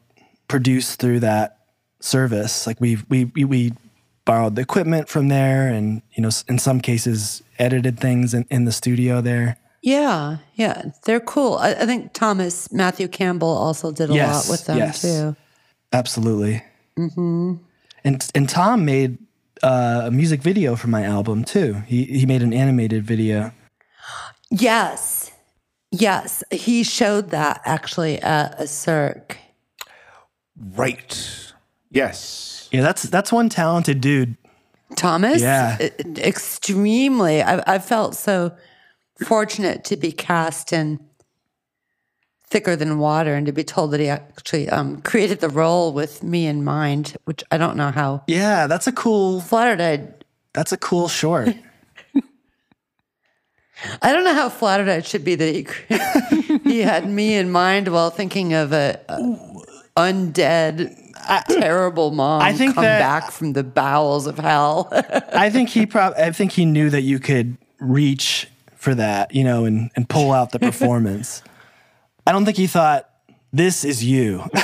produced through that service. Like we we we, we borrowed the equipment from there, and you know in some cases edited things in, in the studio there. Yeah, yeah, they're cool. I, I think Thomas Matthew Campbell also did a Yes, lot with them yes. too. Absolutely. Mm-hmm. And and Tom made uh, a music video for my album too. He he made an animated video. Yes, yes, he showed that actually at a Cirque. Right. Yes. Yeah, that's that's one talented dude. Thomas, Yeah. extremely. I, I felt so fortunate to be cast in Thicker Than Water and to be told that he actually um, created the role with me in mind, which I don't know how Yeah, that's a cool flattered I'd. that's a cool short. I don't know how flattered I should be that he he had me in mind while thinking of a, a undead, terrible mom I think come that- back from the bowels of hell. I think he prob I think he knew that you could reach for that, you know, and and pull out the performance. I don't think he thought this is you.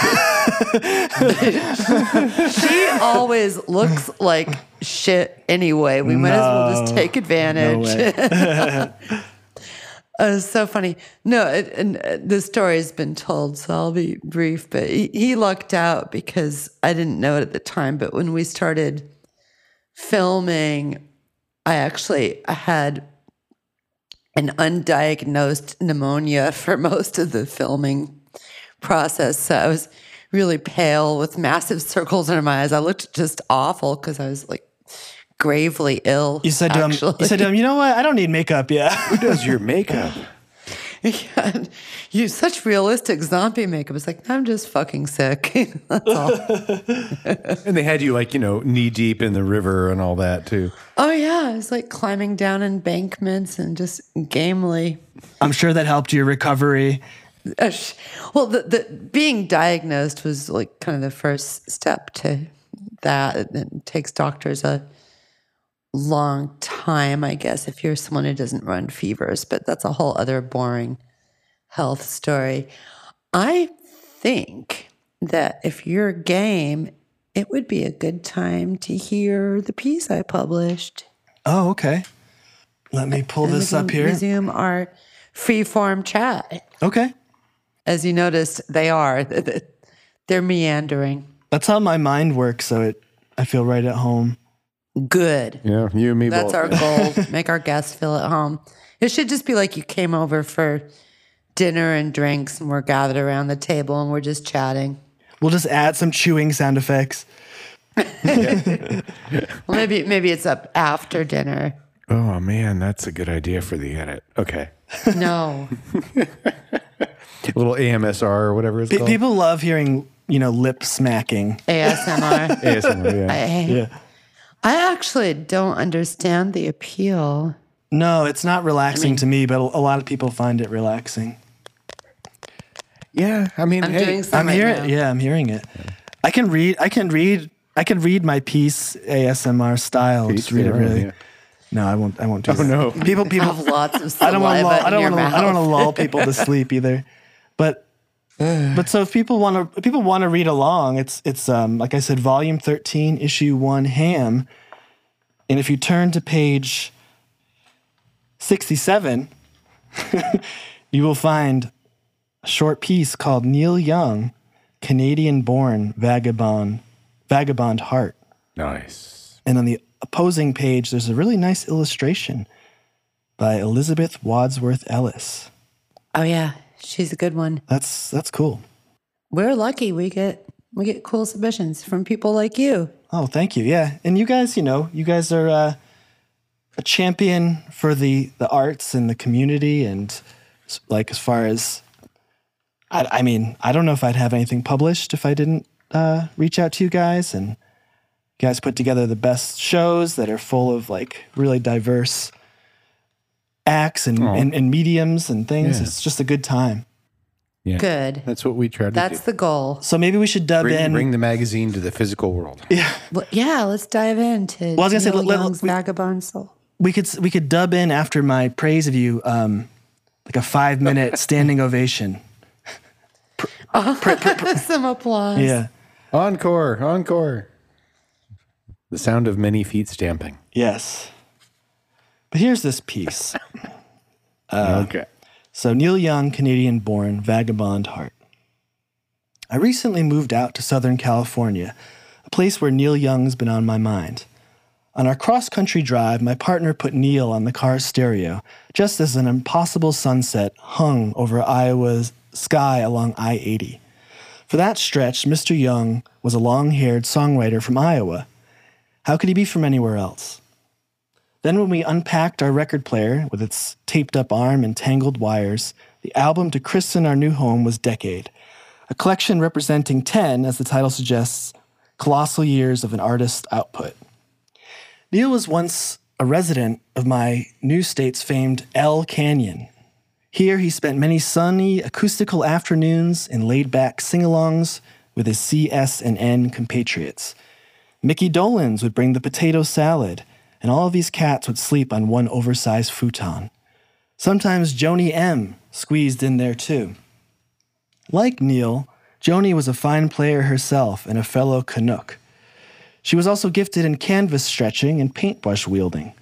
she always looks like shit anyway. We might as well just take advantage. way. Uh, so funny. No, it, and uh, the story has been told, so I'll be brief. But he, he lucked out because I didn't know it at the time. But when we started filming, I actually had an undiagnosed pneumonia for most of the filming process. So I was really pale with massive circles under my eyes. I looked just awful because I was like gravely ill. You said to him, you said to him, um, you know what? I don't need makeup Yeah. Who does your makeup? Yeah, you such realistic zombie makeup. It's like I'm just fucking sick. That's all. and they had you like, you know, knee deep in the river and all that too. oh yeah, it's like climbing down embankments and just gamely. I'm sure that helped your recovery. Uh, Well, the, the being diagnosed was like kind of the first step to that. It, it takes doctors a long time, I guess, if you're someone who doesn't run fevers, but that's a whole other boring health story. I think that if you're game, it would be a good time to hear the piece I published. Oh, okay. Let me pull And this up here. Resume our free form chat. Okay. As you noticed, they are. They're meandering. That's how my mind works, so it I feel right at home. Good. Yeah, you and me That's both. our goal. Make our guests feel at home. It should just be like you came over for dinner and drinks and we're gathered around the table and we're just chatting. We'll just add some chewing sound effects. Well, maybe maybe it's up after dinner. Oh man, that's a good idea for the edit. Okay. No. A little AMSR or whatever it's Pe- called. people love hearing, you know, lip smacking. ASMR. ASMR, yeah. I, Yeah. I actually don't understand the appeal. No, it's not relaxing to me, but a a lot of people find it relaxing. yeah, I mean, I'm hey, doing I'm right hearing, now. yeah, I'm hearing it. I can read. I can read. I can read my piece ASMR style. Just read it really. yeah. No, I won't. I won't do Oh that. no. People, people. Have lots of I don't want to. I don't want to. I don't want to lull people to sleep either. But but so if people want to people want to read along, it's it's um like I said, volume thirteen, issue one, ham. And if you turn to page sixty-seven, you will find a short piece called Neil Young, Canadian-born vagabond, vagabond heart. Nice. And on the opposing page, there's a really nice illustration by Elizabeth Wadsworth Ellis. Oh yeah, she's a good one. That's that's cool. We're lucky we get we get cool submissions from people like you. Oh, thank you. Yeah, and you guys, you know, you guys are uh, a champion for the the arts and the community, and like as far as I, I mean, I don't know if I'd have anything published if I didn't uh, reach out to you guys, and you guys put together the best shows that are full of like really diverse acts and, and, and mediums and things. Yeah. It's just a good time. Yeah. Good. That's what we try to do. That's do. the goal. So maybe we should dub Bring, in. bring the magazine to the physical world. Well, yeah, let's dive into Well, I was gonna say, Neil let- let- Young's we- Vagabond Soul. we could we could dub in after my praise of you, um, like a five minute standing ovation. Some applause. Yeah. Encore, encore. The sound of many feet stamping. Yes. But here's this piece. Uh, okay. So Neil Young, Canadian born, vagabond heart. I recently moved out to Southern California, a place where Neil Young's been on my mind. On our cross country drive, my partner put Neil on the car's stereo, just as an impossible sunset hung over Iowa's sky along I 80. For that stretch, Mr. Young was a long haired songwriter from Iowa. How could he be from anywhere else? Then, when we unpacked our record player with its taped up arm and tangled wires, the album to christen our new home was Decade, a collection representing 10, as the title suggests, colossal years of an artist's output. Neil was once a resident of my new state's famed Laurel Canyon. Here, he spent many sunny, acoustical afternoons in laid back sing alongs with his CS and N compatriots. Micky Dolenz would bring the potato salad, and all of these cats would sleep on one oversized futon. Sometimes Joni M squeezed in there too. Like Neil, Joni was a fine player herself and a fellow Canuck. She was also gifted in canvas stretching and paintbrush wielding.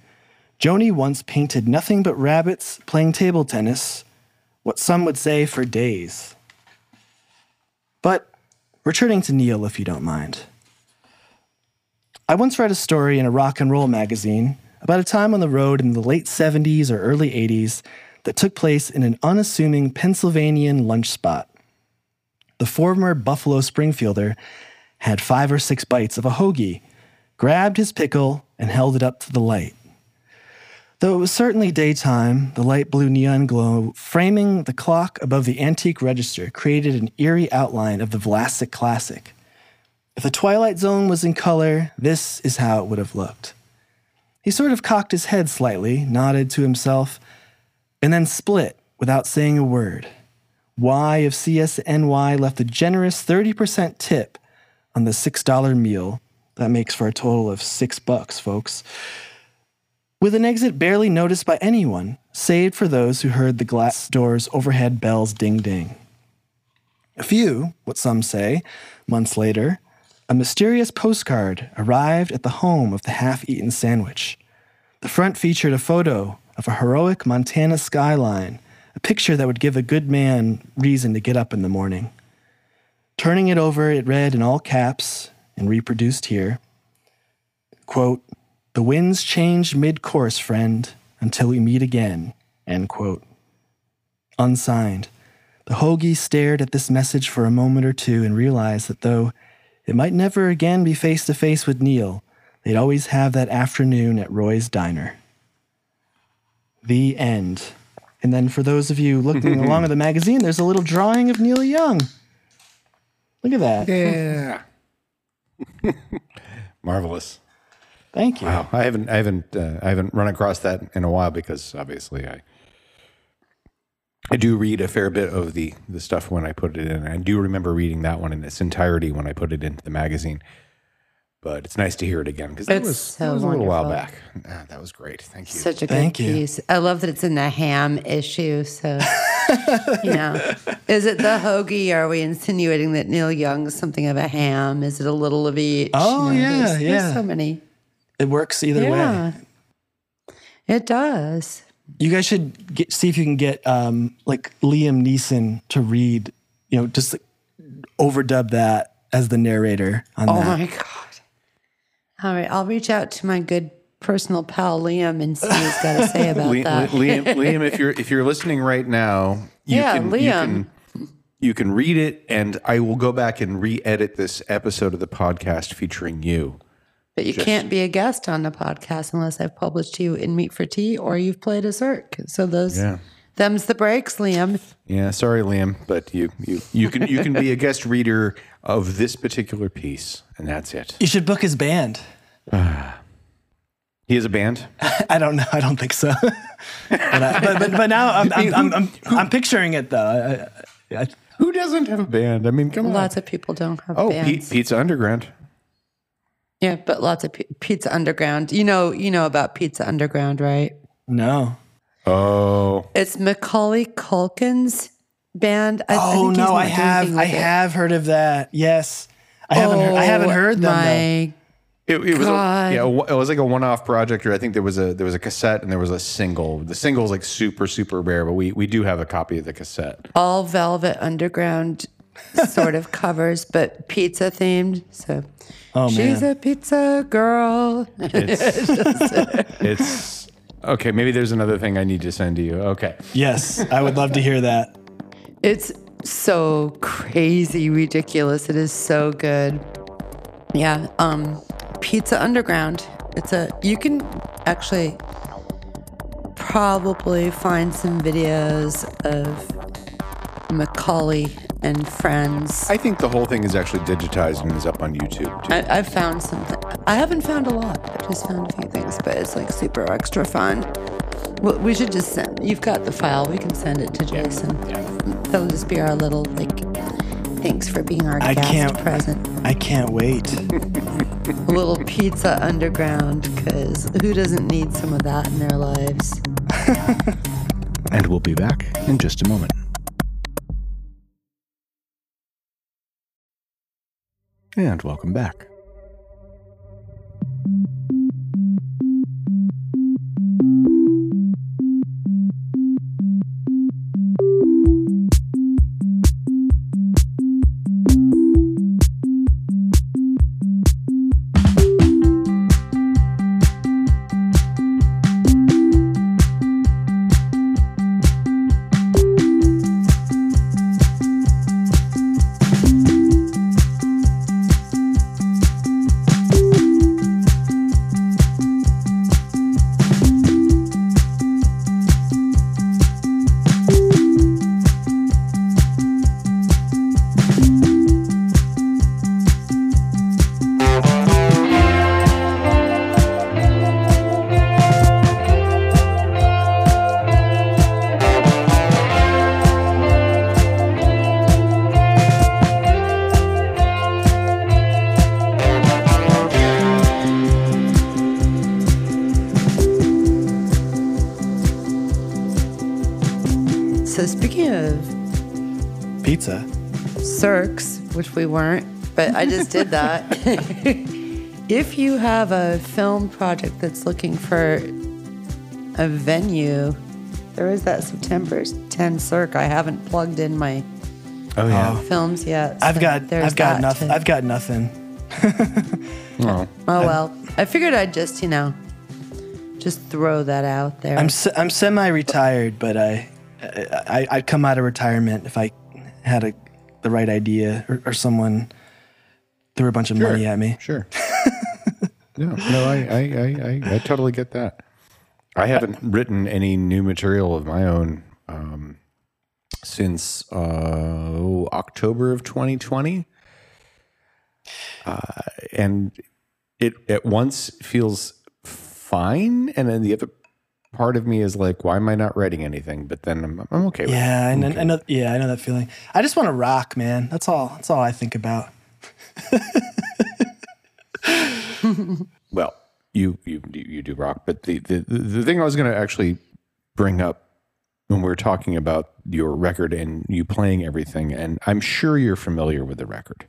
Joni once painted nothing but rabbits playing table tennis, what some would say for days. But returning to Neil, if you don't mind. I once read a story in a rock and roll magazine about a time on the road in the late 70s or early 80s that took place in an unassuming Pennsylvanian lunch spot. The former Buffalo Springfielder had five or six bites of a hoagie, grabbed his pickle, and held it up to the light. Though it was certainly daytime, the light blue neon glow framing the clock above the antique register created an eerie outline of the Vlasic Classic. If the Twilight Zone was in color, this is how it would have looked. He sort of cocked his head slightly, nodded to himself, and then split without saying a word. Y of CSNY left a generous 30% tip on the $6 meal. That makes for a total of six bucks, folks. With an exit barely noticed by anyone, save for those who heard the glass door's overhead bells ding ding. A few, what some say, months later, a mysterious postcard arrived at the home of the half eaten sandwich. The front featured a photo of a heroic Montana skyline, a picture that would give a good man reason to get up in the morning. Turning it over, it read in all caps and reproduced here quote, The winds change mid course, friend, until we meet again. End quote. Unsigned. The Hoagie stared at this message for a moment or two and realized that though it might never again be face to face with Neil, they'd always have that afternoon at Roy's Diner. The end. And then for those of you looking along at the magazine, there's a little drawing of Neil Young. Look at that. Yeah. Marvelous. Thank you. Wow. I haven't I haven't uh, I haven't run across that in a while because obviously I I do read a fair bit of the the stuff when I put it in. I do remember reading that one in its entirety when I put it into the magazine. But it's nice to hear it again because that It's was, so that was a little while back. Ah, that was great. Thank you. Such a Thank good you. piece. I love that it's in the ham issue. So, you know, is it the hoagie? Are we insinuating that Neil Young is something of a ham? Is it a little of each? Oh, You know, yeah, there's, there's yeah. so many. It works either Yeah, way. it does. You guys should get, see if you can get um, like Liam Neeson to read, you know, just like, overdub that as the narrator on Oh that. my god! All right, I'll reach out to my good personal pal Liam and see what he's got to say about Li- that. Liam, Liam, if you're if you're listening right now, you Yeah, can, Liam. You can, you can read it, and I will go back and re-edit this episode of the podcast featuring you. But you can't be a guest on the podcast unless I've published you in Meat for Tea or you've played a Cirque. So those, Yeah. them's the breaks, Liam. Yeah, sorry, Liam, but you you you can you can be a guest reader of this particular piece, and that's it. You should book his band. He has a band. I don't know. I don't think so. but, I, but, but but now I'm I'm, I'm, I'm, I'm picturing it though. I, I, Who doesn't have a band? I mean, come on. Lots of people don't have oh, bands. Pizza Underground. Yeah, but lots of pi- Pizza Underground. You know, you know about Pizza Underground, right? no. Oh, It's Macaulay Culkin's band. I, I Oh think no, I have I it. have heard of that. Yes, I haven't heard, I oh haven't Oh, heard them though. it, it was a, God. yeah, it was like a one-off project. Or I think there was a there was a cassette and there was a single. The single is like super super rare, but we we do have a copy of the cassette. all Velvet Underground sort of covers, but pizza themed. So Oh she's man, a pizza girl. It's, it's okay. Maybe there's another thing I need to send to you. Okay. yes, I would love to hear that. It's so crazy ridiculous. It is so good. Yeah, um Pizza Underground. It's a you can actually probably find some videos of Macaulay and friends. I think the whole thing is actually digitized and is up on YouTube. Too. I, I've found something. I haven't found a lot. I've just found a few things, but it's like super extra fun. Well, we should just send. You've got the file. We can send it to Jason. Yeah, That'll just be our little like. Thanks for being our I guest can't- present. I can't wait. A little pizza underground, because who doesn't need some of that in their lives? And we'll be back in just a moment. And welcome back. Did that. if you have a film project that's looking for a venue, there is that September 10 Cirque. I haven't plugged in my Oh yeah. Oh. films yet. I've got I've got nothing. to- I've got nothing. Oh. oh well, I figured I'd just you know just throw that out there. I'm se- I'm semi-retired, but I, I I'd come out of retirement if I had a the right idea or, or someone threw a bunch of money at me. Sure. no, no, I, I, I, I, I totally get that. I haven't written any new material of my own um, since uh, October of 2020. Uh, and it at once feels fine. And then the other part of me is like, why am I not writing anything? But then I'm, I'm okay with it. Yeah, I know, I know. Yeah, I know that feeling. I just want to rock, man. That's all. That's all I think about. Well, you you you do rock, but the the the thing I was going to actually bring up when we are talking about your record and you playing everything, and I'm sure you're familiar with the record,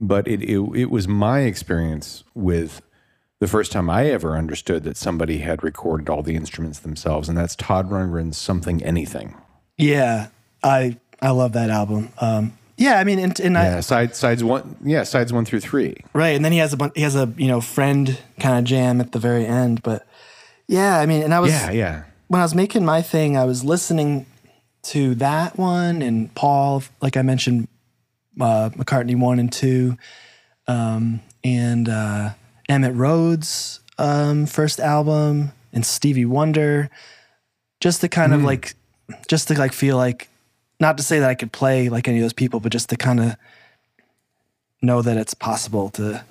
but it it, it was my experience with the first time I ever understood that somebody had recorded all the instruments themselves, and that's Todd Rundgren's "Something Anything." Yeah, I I love that album. Um, yeah, I mean, and, and Yeah, I side sides one, yeah, sides one through three. right, and then he has a he has a you know friend kind of jam at the very end. But yeah, I mean, and I was Yeah, yeah. when I was making my thing, I was listening to that one and Paul, like I mentioned, uh, McCartney one and two, um, and uh, Emitt Rhodes' um, first album, and Stevie Wonder, just to kind of like, just to like feel like, not to say that I could play like any of those people, but just to kind of know that it's possible to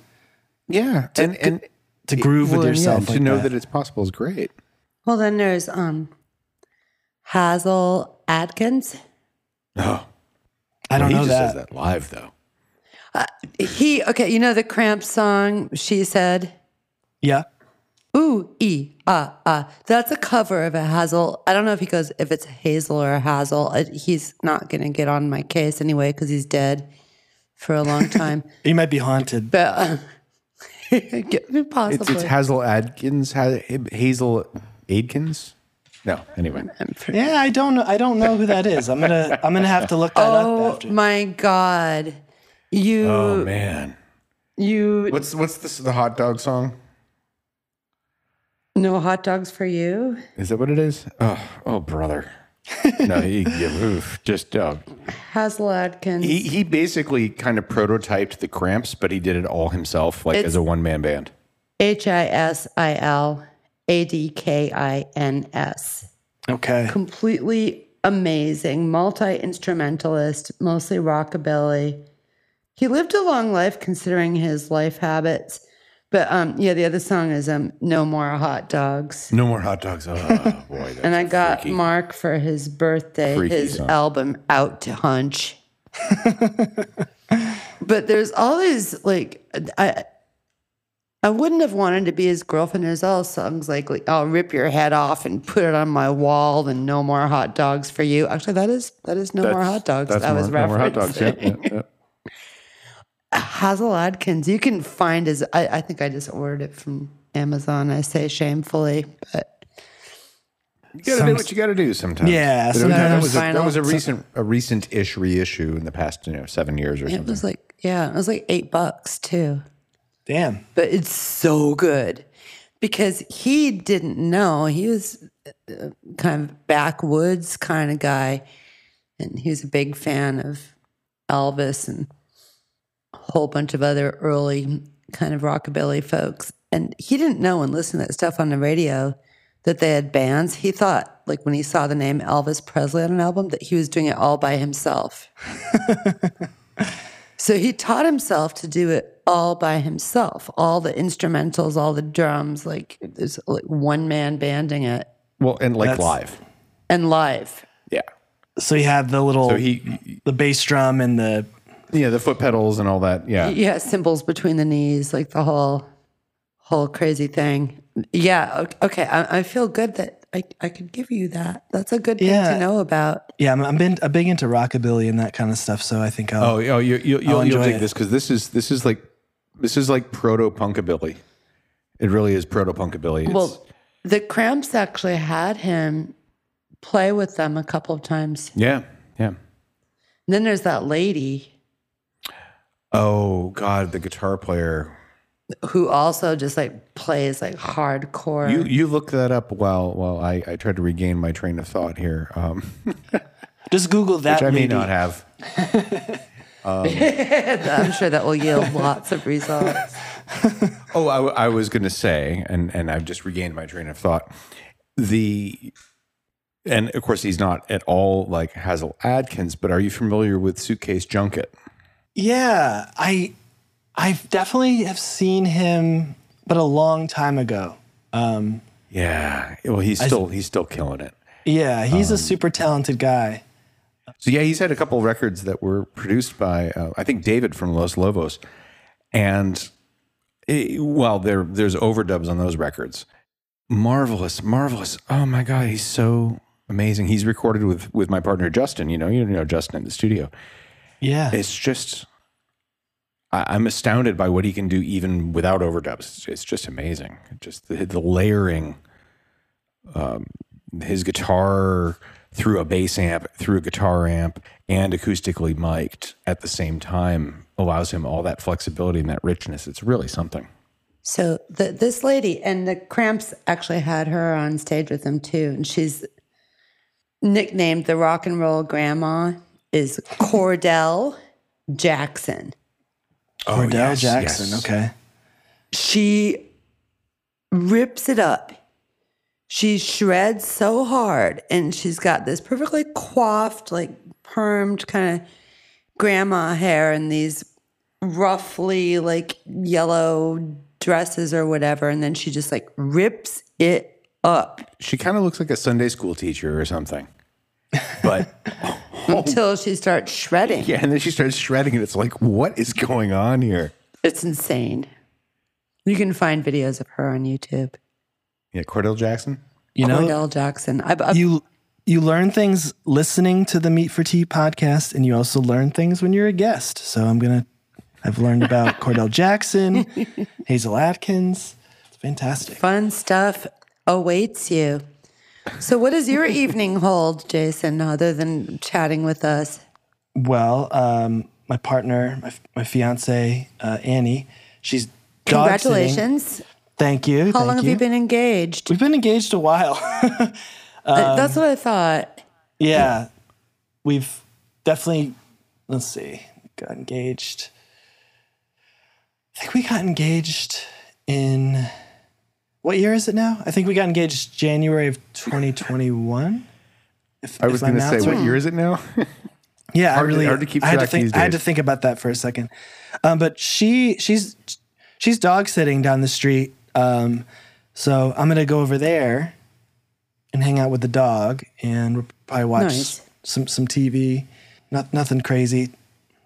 Yeah, and and to groove with well, and yeah, yourself. to know that. that it's possible is great. Well, then there's um, Hasil Adkins. Oh, I don't he know just that. says that live though. He okay, you know the Cramps song. She said, Yeah. "Ooh, e ah ah." That's a cover of a Hazel. I don't know if he goes if it's Hazel or Hazel. Uh, He's not gonna get on my case anyway because he's dead for a long time. he might be haunted. but uh, possibly. It's, it's Hazel Adkins, Hazel Adkins. No, anyway. Yeah, I don't know. I don't know who that is. I'm gonna I'm gonna have to look that up oh my god, you Oh man, you what's what's this? The hot dog song? No hot dogs for you. Is that what it is? Oh, oh brother. no, he yeah, oof, just uh, Hasil Adkins. he he basically kind of prototyped the Cramps, but he did it all himself, like It's- as a one man band. H I S I L A D K I N S. Okay. Completely amazing, multi instrumentalist, mostly rockabilly. He lived a long life considering his life habits. But um, yeah, the other song is um, "No More Hot Dogs," No more hot dogs. Oh boy, that's and I got freaky. Mark for his birthday Freaky his song. album "Out to Hunch." but there's all these like I I wouldn't have wanted to be his girlfriend. There's all songs like, like I'll rip your head off and put it on my wall and no more hot dogs for you. Actually that is that is no more hot dogs. That's that more, was no more hot dogs. Yeah, yeah, yeah. Hasil Adkins, you can find his I, I think I just ordered it from Amazon, I say shamefully, but You gotta do what you gotta do sometimes. Yeah, sometimes that was a, that was a recent a recent ish reissue in the past you know seven years or it something. It was like yeah, it was like eight bucks too. Damn. but it's so good because he didn't know he was uh, kind of backwoods kind of guy and he was a big fan of elvis and a whole bunch of other early kind of rockabilly folks and he didn't know when listening to that stuff on the radio that they had bands he thought like when he saw the name elvis presley on an album that he was doing it all by himself so he taught himself to do it all by himself, all the instrumentals, all the drums, like there's like one man banding it well, and like That's- live. and live. Yeah. So he had the little So he, the bass drum and the yeah, the foot pedals and all that. Yeah. Yeah, cymbals between the knees, like the whole whole crazy thing. Yeah, okay. I, I feel good that I, I could give you that. That's a good thing Yeah. to know about. yeah. I'm, I'm been I'm big into rockabilly and that kind of stuff. So I think I'll, Oh, oh, you, you, you'll, you'll enjoy dig it. this because this is this is like this is like proto punkabilly. It really is proto punkabilly. Well, the Cramps actually had him play with them a couple of times. yeah, yeah. And then there's that lady Oh God, the guitar player. who also just like plays like hardcore. You you look that up while while I, I try to regain my train of thought here, um, just Google that. which I may lady. not have. I'm sure that will yield lots of results. Oh, I, I was going to say, and and I've just regained my train of thought. The and of course he's not at all like Hasil Adkins, but are you familiar with Suitcase Junket? Yeah, I I definitely have seen him, but a long time ago. Um, Yeah. Well, he's still he's still killing it. yeah, he's a super talented guy. So yeah, he's had a couple of records that were produced by uh, I think David from Los Lobos, and eh, well, there there's overdubs on those records. Marvelous, marvelous. Oh my god, he's so amazing. He's recorded with with my partner Justin. You know, you know Justin in the studio. Yeah, It's just I, I'm astounded by what he can do even without overdubs. It's, it's just amazing. Just the, the layering, um, his guitar through a bass amp, through a guitar amp, and acoustically mic'd at the same time allows him all that flexibility and that richness. It's really something. So the, this lady and the Cramps actually had her on stage with them too, and she's nicknamed the rock and roll grandma is Cordell Jackson. Oh, Cordell yes, Jackson. yes. Okay. She rips it up. She shreds so hard, and she's got this perfectly coiffed, like permed kind of grandma hair and these roughly like yellow dresses or whatever. And then she just like rips it up She kind of looks like a Sunday school teacher or something. But until she starts shredding. yeah, and then she starts shredding, and it's like, what is going on here? It's insane. You can find videos of her on YouTube. Yeah, Cordell Jackson. You know, Cordell Jackson. I, I, you you learn things listening to the Meat for Tea podcast, and you also learn things when you're a guest. So I'm gonna. I've learned about Cordell Jackson, Hasil Adkins. It's fantastic. fun stuff awaits you. So, what does your evening hold, Jason, other than chatting with us? Well, um, my partner, my, my fiance uh, Annie, she's dog sitting. Congratulations. Thank you. How thank long have you been engaged? We've been engaged a while. Uh, That's what I thought. yeah, we've definitely. Let's see, got engaged. I think we got engaged in what year is it now? I think we got engaged January of 2021. If, I was going to say, math's what year is it now? Yeah, Hard I to- really hard to keep I had to track think. these I had to think about that for a second. Um, but she she's she's dog sitting down the street. Um, so I'm gonna go over there and hang out with the dog, and we'll probably watch Nice. some some TV. Not nothing crazy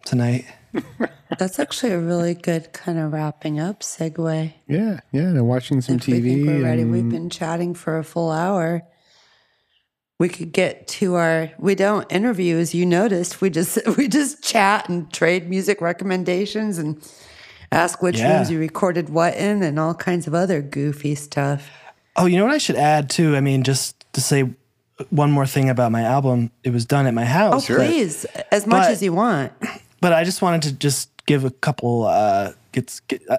tonight. That's actually a really good kind of wrapping up segue. yeah, yeah. And watching some If we TV. think we're ready, and- we've been chatting for a full hour. We could get to our. We don't interview, as you noticed. We just we just chat and trade music recommendations and ask which Yeah. rooms you recorded what in and all kinds of other goofy stuff. Oh, you know what I should add too? I mean, just to say one more thing about my album. It was done at my house. Oh, please, as much But- as you want. But I just wanted to just give a couple uh get, get uh,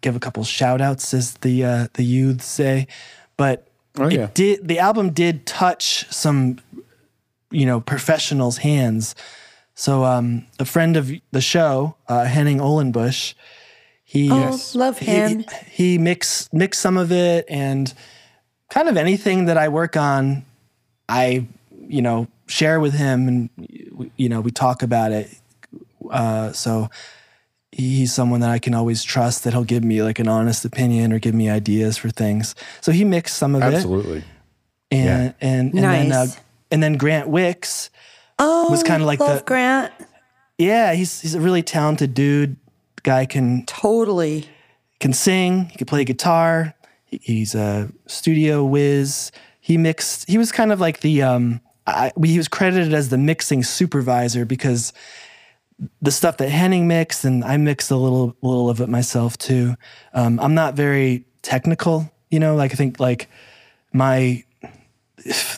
give a couple shout outs as the uh the youths say. But Oh, it did the album did touch some you know professionals hands. So um a friend of the show uh Henning Ohlenbusch he Oh, love he- him. he, mixed mixed some of it and kind of anything that I work on I you know share with him and you know we talk about it uh, so he's someone that I can always trust that he'll give me like an honest opinion or give me ideas for things. So he mixed some of Absolutely. it, and and and then uh, Nice. and then Grant Wicks, Oh, was kinda like love the- Grant. yeah, he's he's a really talented dude. Guy can Totally. can sing. He can play guitar. He, he's a studio whiz. He mixed. He was kind of like the. Um, I, he was credited as the mixing supervisor because the stuff that Henning mixed and I mixed a little little of it myself too. Um, I'm not very technical, you know. Like I think like my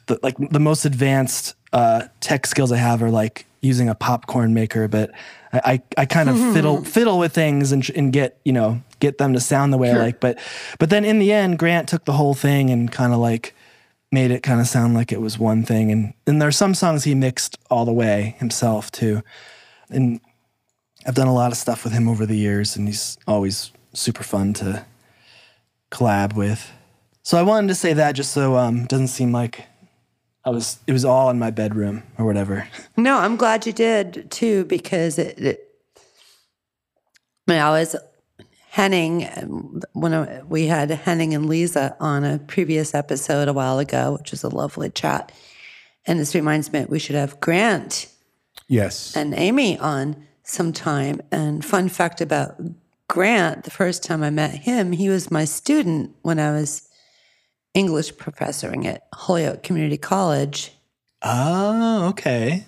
the, like the most advanced uh, tech skills I have are like using a popcorn maker, but I, I, I kind of fiddle fiddle with things and, and get you know get them to sound the way I like. But but then in the end, Grant took the whole thing and kind of like made it kind of sound like it was one thing. And and there are some songs he mixed all the way himself too. And I've done a lot of stuff with him over the years, and he's always super fun to collab with. So I wanted to say that just so um it doesn't seem like I was it was all in my bedroom or whatever. No, I'm glad you did too because it. it I mean, I was Henning um, when we had Henning and Lisa on a previous episode a while ago, which was a lovely chat. And this reminds me we should have Grant Yes. and Amy on sometime. And fun fact about Grant, the first time I met him, he was my student when I was English professoring at Holyoke Community College. Oh, okay.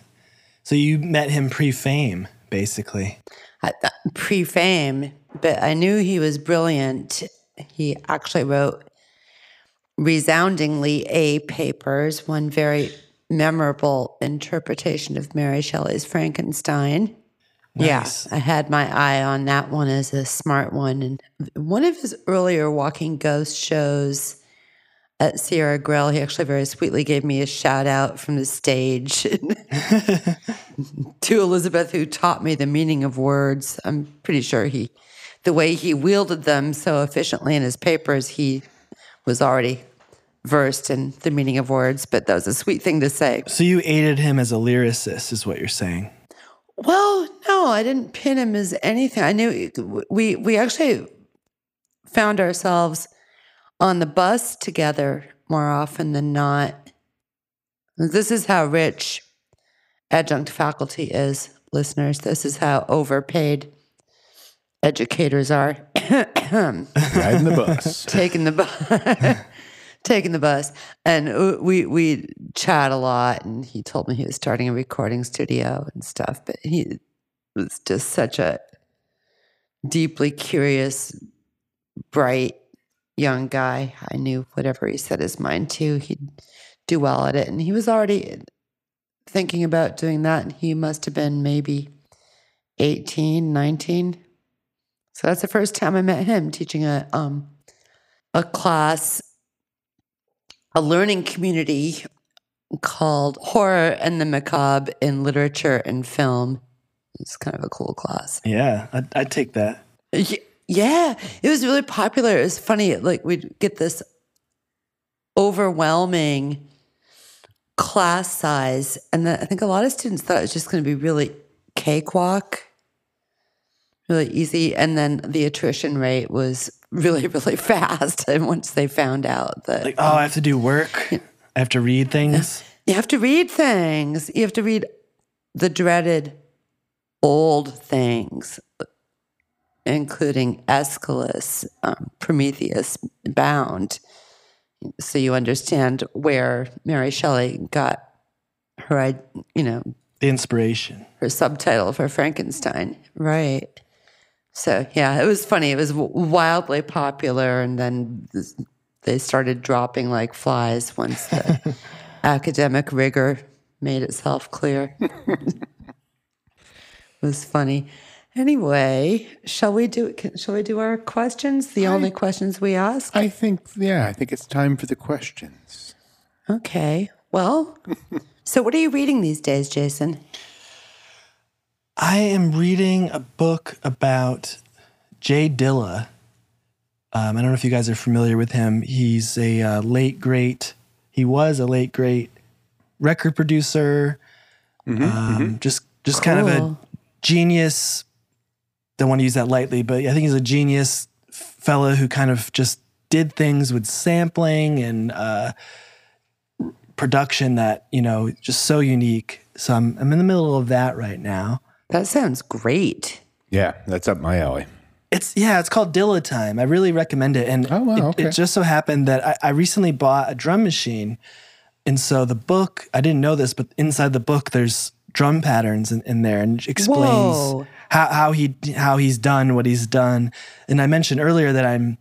So you met him pre-fame, basically. I- uh, pre-fame, but I knew he was brilliant. He actually wrote resoundingly A papers, one very memorable interpretation of Mary Shelley's Frankenstein. Nice. Yeah, I had my eye on that one as a smart one. And one of his earlier Walking Ghost shows at Sierra Grill, he actually very sweetly gave me a shout out from the stage to Elizabeth, who taught me the meaning of words. I'm pretty sure he, the way he wielded them so efficiently in his papers, he was already versed in the meaning of words. But that was a sweet thing to say. So you aided him as a lyricist, is what you're saying. Well, no, I didn't pin him as anything. I knew we we actually found ourselves on the bus together more often than not. This is how rich adjunct faculty is, listeners. This is how overpaid educators are. Riding the bus. taking the bus taking the bus and uh, we we chat a lot and he told me he was starting a recording studio and stuff but he was just such a deeply curious bright young guy. I knew whatever he set his mind to he'd do well at it and he was already thinking about doing that and he must have been maybe 18 19 so that's the first time i met him teaching a um a class a learning community called Horror and the Macabre in Literature and Film. It's kind of a cool class. Yeah, I'd, I'd take that. Yeah, it was really popular. It was funny. Like we'd get this overwhelming class size, and I think a lot of students thought it was just going to be really cakewalk, really easy, and then the attrition rate was really, really fast. And once they found out that Like, oh, I have to do work. I have to read things. you have to read things, you have to read the dreaded old things, including Aeschylus, um, Prometheus Bound. So you understand where Mary Shelley got her, you know, The inspiration. her subtitle for Frankenstein, right? So yeah, it was funny. It was wildly popular, and then they started dropping like flies once the academic rigor made itself clear. it was funny. Anyway, shall we do? Can, shall we do our questions? The only questions we ask. I think, yeah, I think it's time for the questions. Okay. Well, so what are you reading these days, Jason? I am reading a book about Jay Dilla. Um, I don't know if you guys are familiar with him. He's a uh, late great. He was a late great record producer. um, Just just kind of a genius. Don't want to use that lightly, but I think he's a genius fella who kind of just did things with sampling and uh, production that you know just so unique. So I'm I'm in the middle of that right now. That sounds great. Yeah, that's up my alley. It's yeah, it's called Dilla Time. I really recommend it. And Oh, wow, it, okay. it just so happened that I, I recently bought a drum machine, and so the book I didn't know this, but inside the book there's drum patterns in, in there and explains Whoa. how how he how he's done what he's done. And I mentioned earlier that I'm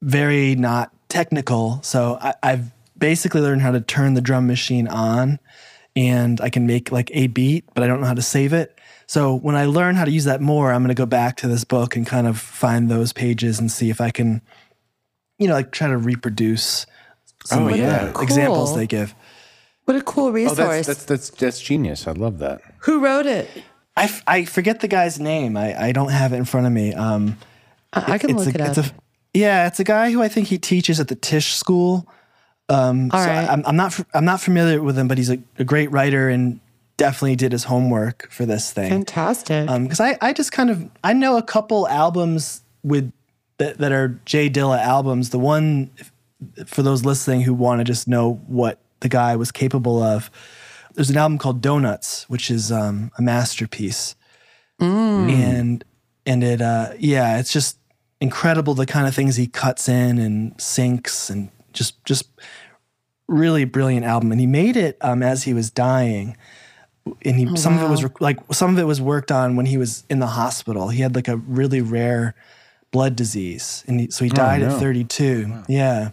very not technical, so I, I've basically learned how to turn the drum machine on, and I can make like a beat, but I don't know how to save it. So when I learn how to use that more, I'm going to go back to this book and kind of find those pages and see if I can, you know, like try to reproduce some Oh, of yeah. the examples they give. What a cool Oh, resource. that's, that's, that's, that's genius. I love that. Who wrote it? I, f- I forget the guy's name. I, I don't have it in front of me. Um, I, I can it's look a, it up. It's a, Yeah, it's a guy who I think he teaches at the Tisch School. Um, All so right. I'm, I'm not f- I'm not familiar with him, but he's a, a great writer and definitely did his homework for this thing. Fantastic. because I, I just kind of I know a couple albums with that, that are Jay Dilla albums. The one for those listening who want to just know what the guy was capable of. There's an album called Donuts, which is um, a masterpiece, and and it uh, yeah, it's just incredible the kind of things he cuts in and sinks and just just really brilliant album. And he made it um, as he was dying and he oh, some of it was rec- like some of it was worked on when he was in the hospital. He had like a really rare blood disease, and he, so he oh, died no. at 32. Yeah,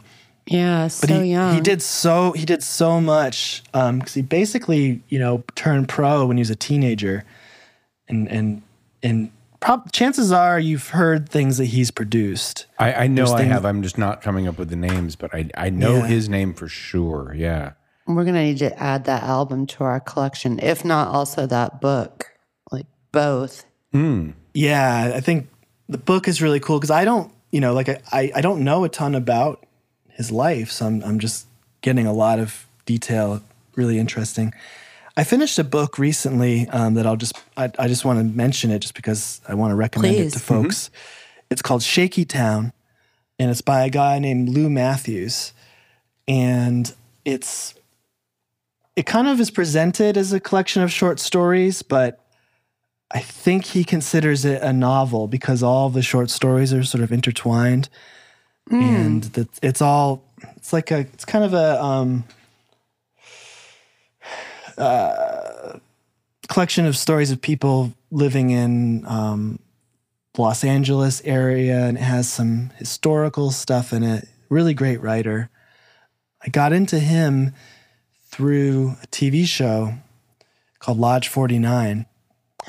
yeah, but so he young. he did so he did so much um, because he basically you know turned pro when he was a teenager, and and and prob- chances are you've heard things that he's produced. I, I know There's I things- have. I'm just not coming up with the names, but I I know Yeah. his name for sure. Yeah. We're gonna need to add that album to our collection, if not also that book, like both. Yeah, I think the book is really cool because I don't, you know, like I, I, I don't know a ton about his life, so I'm, I'm just getting a lot of detail. Really interesting. I finished a book recently um, that I'll just, I, I just want to mention it just because I want to recommend Please. it to folks. It's called Shaky Town, and it's by a guy named Lou Mathews, and it's, it kind of is presented as a collection of short stories, but I think he considers it a novel because all the short stories are sort of intertwined, and that it's all it's like a it's kind of a um, uh, collection of stories of people living in um, Los Angeles area, and it has some historical stuff in it. Really great writer. I got into him through a TV show called Lodge Forty Nine,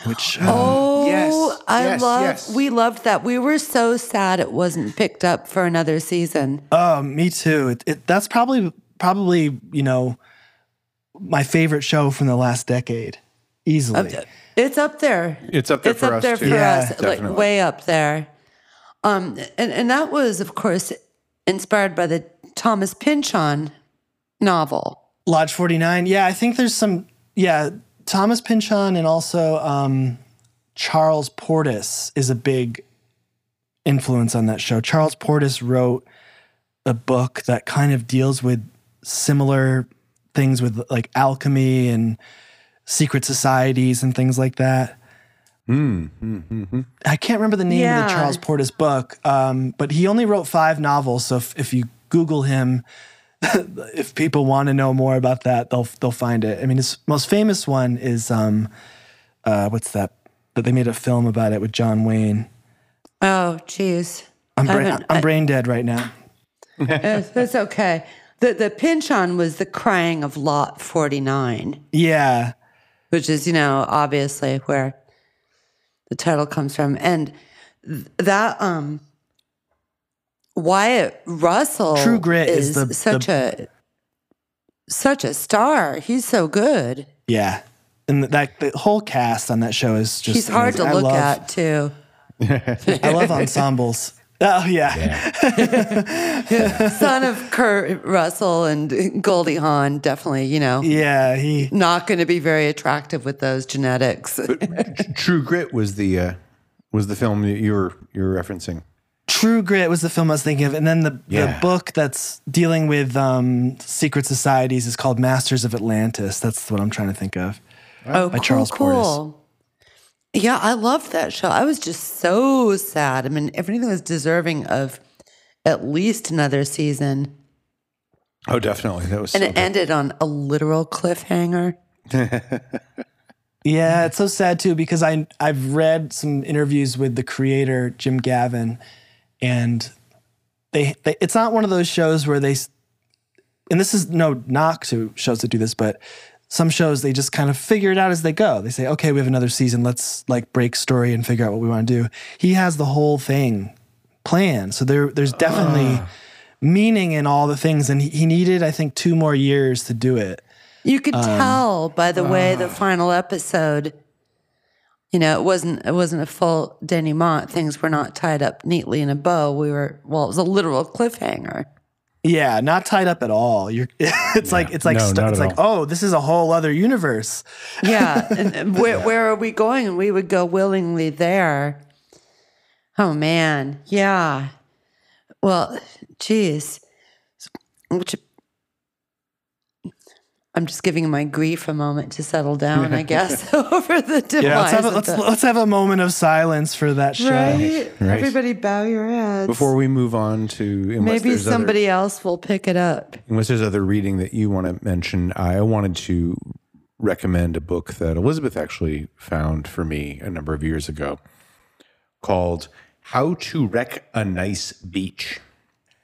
which um, Oh, yes, I yes, love. yes. We loved that. We were so sad it wasn't picked up for another season. Oh, me too. It, it, that's probably probably you know my favorite show from the last decade, easily. It's up there. It's up there it's for up us, there too. for Yeah, us, like definitely. way up there. Um, and and that was, of course, inspired by the Thomas Pynchon novel. Lodge Forty Nine. Yeah, I think there's some. Yeah, Thomas Pynchon and also um, Charles Portis is a big influence on that show. Charles Portis wrote a book that kind of deals with similar things with like alchemy and secret societies and things like that. I can't remember the name of the Charles Portis book, um, but he only wrote five novels. So if, if you Google him, if people want to know more about that, they'll they'll find it. I mean, his most famous one is um, uh, what's that? That they made a film about it with John Wayne. Oh, geez. I'm brain, I'm brain dead right now. It's okay. The the Pynchon was the crying of Lot forty nine, Yeah, which is you know obviously where the title comes from, and th- that um Wyatt Russell True Grit is the- such a such a star. He's so good. yeah, and that the whole cast on that show is just He's hard to amazing. I look love- at too. I love ensembles. Oh yeah. Son of Kurt Russell and Goldie Hawn, definitely. You know, yeah, he not going to be very attractive with those genetics. True Grit was the uh, was the film that you were you were referencing. True Grit was the film I was thinking of, and then the Yeah. the book that's dealing with um, secret societies is called Masters of Atlantis. That's what I'm trying to think of. Oh, by cool, Charles Portis. Yeah, I loved that show. I was just so sad. I mean, if everything was deserving of at least another season, Oh, definitely. That was and so it good. ended on a literal cliffhanger. Yeah, it's so sad too because I I've read some interviews with the creator Jim Gavin, and they, they it's not one of those shows where they and this is no knock to shows that do this, but some shows they just kind of figure it out as they go. They say, okay, we have another season, let's like break story and figure out what we want to do. He has the whole thing planned, so there there's definitely meaning in all the things, and he, he needed I think two more years to do it. You could Um, tell by the way uh. the final episode, you know, it wasn't it wasn't a full denouement. Things were not tied up neatly in a bow. We were well, it was a literal cliffhanger. Yeah, not tied up at all. You're it's like it's like No, stu- not it's at like oh, this is a whole other universe. Yeah, and, and where where are we going? And we would go willingly there. Oh man, yeah. Well, geez, which I'm just giving my grief a moment to settle down. I guess over the demise. Yeah, let's have a, let's, the- let's have a moment of silence for that show. right? Right. Everybody, bow your heads. Before we move on to maybe somebody other, else will pick it up. unless there's other reading that you want to mention, I wanted to recommend a book that Elizabeth actually found for me a number of years ago called "How to Wreck a Nice Beach."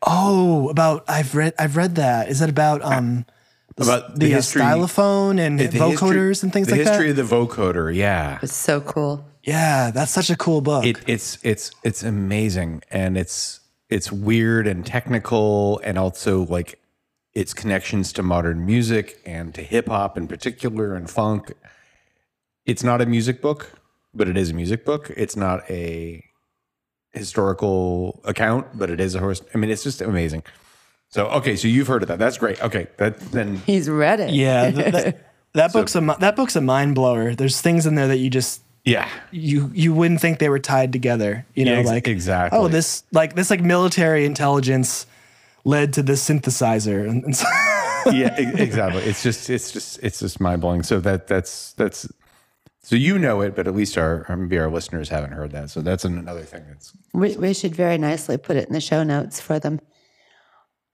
Oh, about I've read I've read that. Is that about um the, About the, the history- stylophone and The history- vocoders and things like that. the like history that? of the vocoder, yeah. It's so cool. yeah, that's such a cool book. it, it's it's it's amazing and it's it's weird and technical and also like its connections to modern music and to hip hop in particular and funk. It's not a music book, but it is a music book. It's not a historical account, but it is a horse. I mean, it's just amazing. So okay, so you've heard of that. That's great. Okay, that then He's read it. yeah, th- that, that book's a that book's a mind blower. There's things in there that you just yeah. you you wouldn't think they were tied together. You know, Yeah, ex- like exactly. Oh, this like this like military intelligence led to this synthesizer, and, and so, yeah, exactly. It's just, it's just, it's just mind blowing. So that, that's, that's, so you know it, but at least our, maybe our listeners haven't heard that. So that's another thing that's, We, we should very nicely put it in the show notes for them.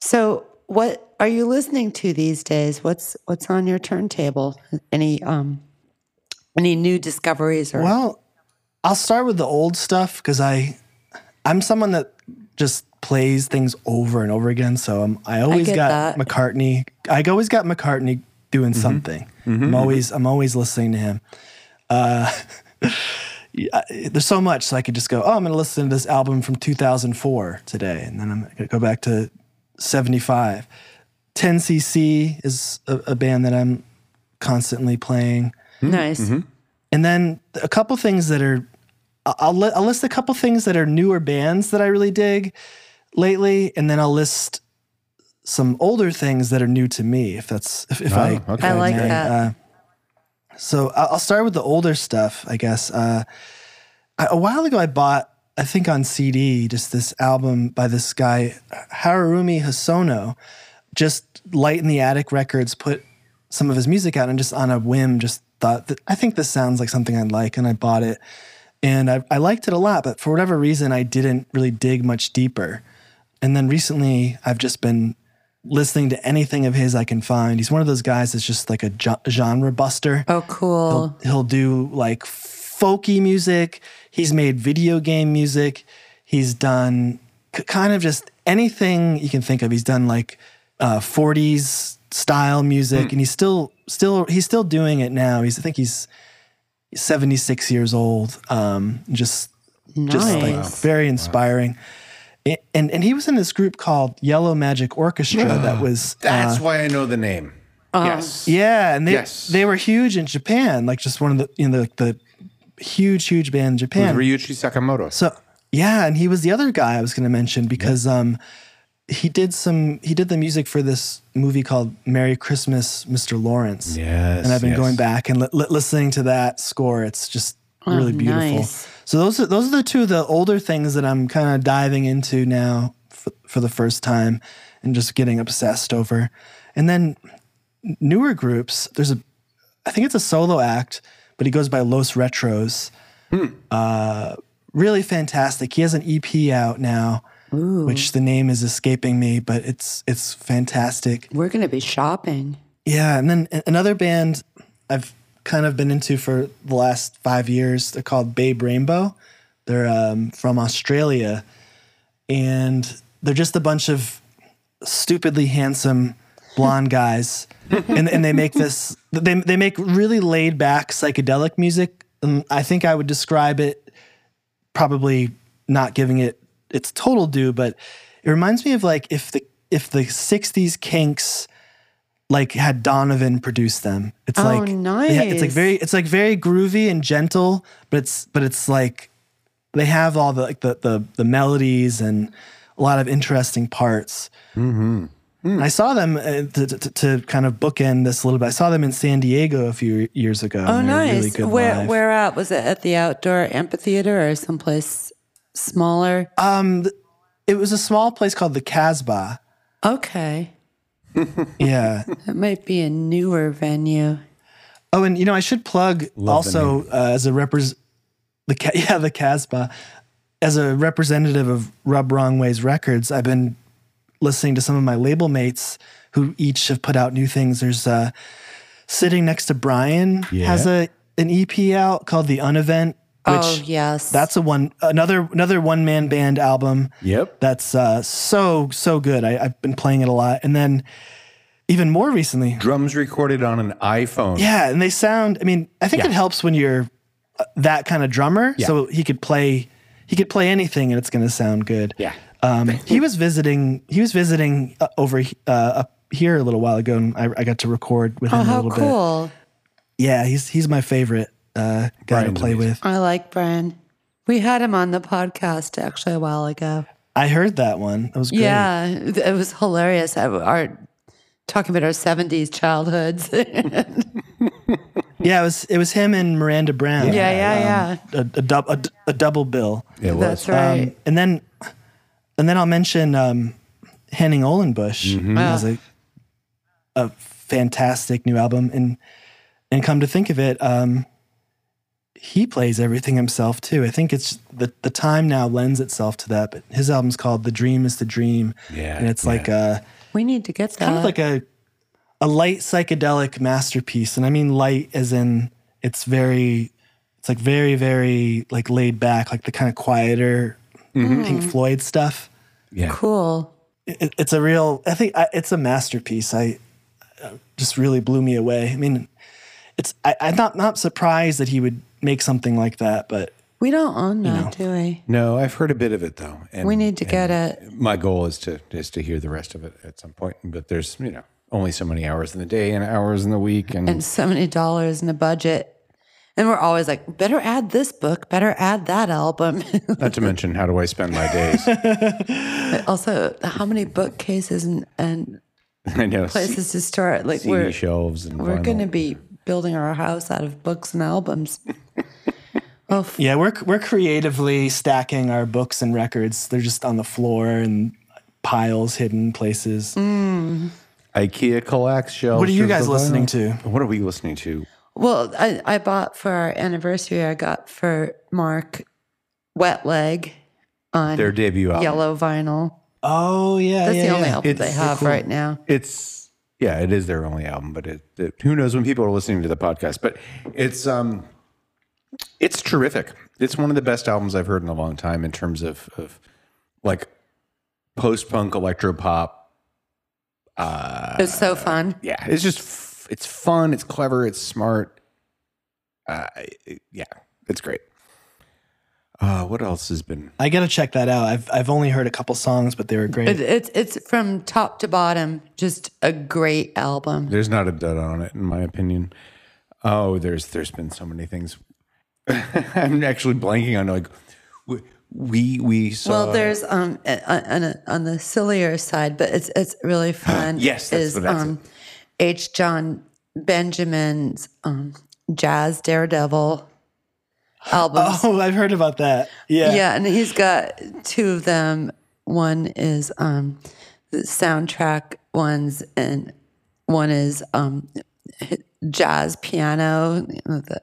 So, what are you listening to these days? What's what's on your turntable? Any um any new discoveries or well, I'll start with the old stuff because I I'm someone that just plays things over and over again. So I'm, I always get got that. McCartney. I always got McCartney doing Mm-hmm. something. I'm always I'm always listening to him. Uh, yeah, there's so much, so I could just go. Oh, I'm going to listen to this album from 2004 today, and then I'm going to go back to 75. 10cc is a, a band that I'm constantly playing nice? Mm-hmm. and then a couple things that are I'll, I'll, li- I'll list a couple things that are newer bands that I really dig lately, and then I'll list some older things that are new to me. If that's if, if Oh, I okay. I like may. that. Uh, so I'll I'll start with the older stuff, I guess. Uh, I, a while ago, I bought, I think on CD, just this album by this guy Haruomi Hosono. Just Light in the Attic Records put some of his music out, and just on a whim, just thought that I think this sounds like something I'd like, and I bought it, and I, I liked it a lot. But for whatever reason, I didn't really dig much deeper. And then recently, I've just been listening to anything of his I can find. He's one of those guys that's just like a genre buster. Oh, cool. He'll do like folky music. He's made video game music. He's done k- kind of just anything you can think of. He's done like uh, 40s style music, and he's still still he's still doing it now. He's I think he's 76 years old. Um, just just like Nice. very inspiring. A- And and he was in this group called Yellow Magic Orchestra that was that's uh, why I know the name. yes. yeah, and they Yes. they were huge in Japan, like just one of the you know the, the huge huge band in With Japan. Ryuichi Sakamoto. So yeah, and he was the other guy I was going to mention because um he did some he did the music for this movie called Merry Christmas, Mr. Lawrence. Yes, and I've been yes. going back and li- li- listening to that score. It's just really beautiful. nice. So those are those are the two of the older things that I'm kind of diving into now for, for the first time and just getting obsessed over. And then newer groups. There's a, I think it's a solo act, but he goes by Los Retros. Uh, really fantastic. He has an EP out now, which the name is escaping me, but it's it's fantastic. We're going to be shopping. Yeah, and then another band I've kind of been into for the last five years. They're called Babe Rainbow. They're um, from Australia, and they're just a bunch of stupidly handsome blonde guys, and and they make this. They they make really laid back psychedelic music. And I think I would describe it probably not giving it its total due, but it reminds me of like if the if the '60s Kinks like had Donovan produce them. It's Oh, like yeah, it's like very it's like very groovy and gentle, but it's but it's like they have all the like the the, the melodies and a lot of interesting parts. Mm-hmm. I saw them uh, to, to, to kind of bookend this a little bit. I saw them in San Diego a few years ago. Oh, and they were nice. Really good where live. where at? Was it at the outdoor amphitheater or someplace smaller? Um, it was a small place called the Casbah. Okay, Yeah. that might be a newer venue. Oh, and you know, I should plug the also uh, as a repres the yeah the Casbah as a representative of Rub Wrong Ways Records. I've been listening to some of my label mates who each have put out new things. There's uh, sitting next to Brian has a an EP out called The Unevent, which oh yes, that's a one another another one man band album. Yep. That's uh, so so good. I, I've been playing it a lot, and then even more recently, Drums recorded on an iPhone. yeah, and they sound. I mean, I think Yeah. it helps when you're uh, that kind of drummer, Yeah. so he could play. He could play anything, and it's going to sound good. Yeah. Um, he was visiting. He was visiting uh, over uh, up here a little while ago, and I, I got to record with him oh a how little bit. cool. Yeah, he's he's my favorite uh, guy Brian's to play amazing. with. I like Brian. We had him on the podcast actually a while ago. I heard that one. It was great. Yeah, it was hilarious. Our talking about our seventies childhoods. yeah, yeah. It was it was him and Miranda Brown. yeah, yeah. a, a, dub, a, a double bill. It was. That's right. Um, and then, and then I'll mention um, Henning Ohlenbusch Mm-hmm. has a a fantastic new album, and and come to think of it, um, he plays everything himself too. I think it's the the time now lends itself to that. But his album's called "The Dream Is the Dream," Yeah, and it's yeah. like a we need to get that. kind of like a a light psychedelic masterpiece, and I mean light as in it's very, it's like very very like laid back, like the kind of quieter Pink Floyd stuff. yeah. cool. It, it's a real, I think I, it's a masterpiece. I uh, just really blew me away. I mean, it's I, I'm not not surprised that he would make something like that, but We don't own that, do we? No, I've heard a bit of it though. And, We need to and get it. My goal is to is to hear the rest of it at some point. But there's you know only so many hours in the day and hours in the week, and, And so many dollars in a budget. And we're always like, better add this book, better add that album. not to mention how do I spend my days? Also, how many bookcases and, and I know places to store it? Like CD we're shelves and we're going to be building our house out of books and albums. oh, f- yeah, we're we're creatively stacking our books and records. They're just on the floor and piles hidden places. Mm. IKEA collects shelves. What are you guys listening vinyl. to? What are we listening to? Well, I, I bought for our anniversary. I got for Mark Wet Leg on Their debut album. yellow vinyl. Oh yeah, That's yeah, the only yeah. album It's they have cool. right now. It's yeah, it is their only album, but it, it who knows when people are listening to the podcast. But it's um, it's terrific. It's one of the best albums I've heard in a long time in terms of of like post punk electro pop. It's so fun. Yeah, it's just f- it's fun. It's clever. It's smart. Uh, it- yeah, it's great. Uh, what else has been? I gotta check that out. I've I've only heard a couple songs, but they were great. It, it's it's from top to bottom, just a great album. There's not a dud on it, in my opinion. Oh, there's there's been so many things. I'm actually blanking on like we we, we saw. Well, there's um uh, on a, on the sillier side, but it's it's really fun. Yes, that's is what that's um H. John Benjamin's um Jazz Daredevil albums. oh, I've heard about that. Yeah. Yeah, and he's got two of them. One is um the soundtrack ones, and one is um jazz piano. You know, the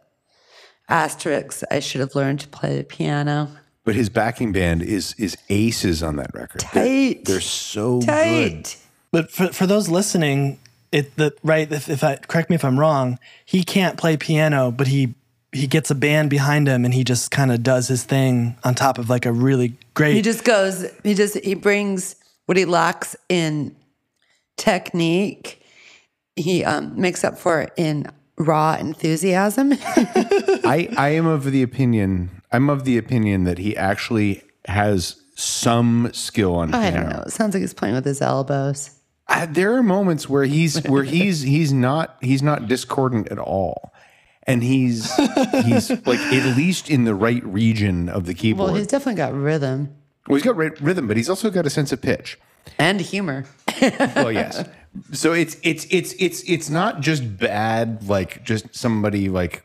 asterisks. I should have learned to play the piano. but his backing band is is aces on that record. They're- Tight. They're, so good. Tight. But for for those listening, it the right if, if I correct me if I'm wrong, he can't play piano, but he he gets a band behind him and he just kind of does his thing on top of like a really great He just goes. He just he brings what he lacks in technique. He um, makes up for it in raw enthusiasm. I I am of the opinion. I'm of the opinion that he actually has some skill on I piano. don't know. It sounds like he's playing with his elbows. Uh, there are moments where he's where he's he's not he's not discordant at all, and he's he's like at least in the right region of the keyboard. Well, he's definitely got rhythm Well, he's got rhythm, but he's also got a sense of pitch. and humor. Well, yes. So it's it's it's it's it's not just bad, like just somebody like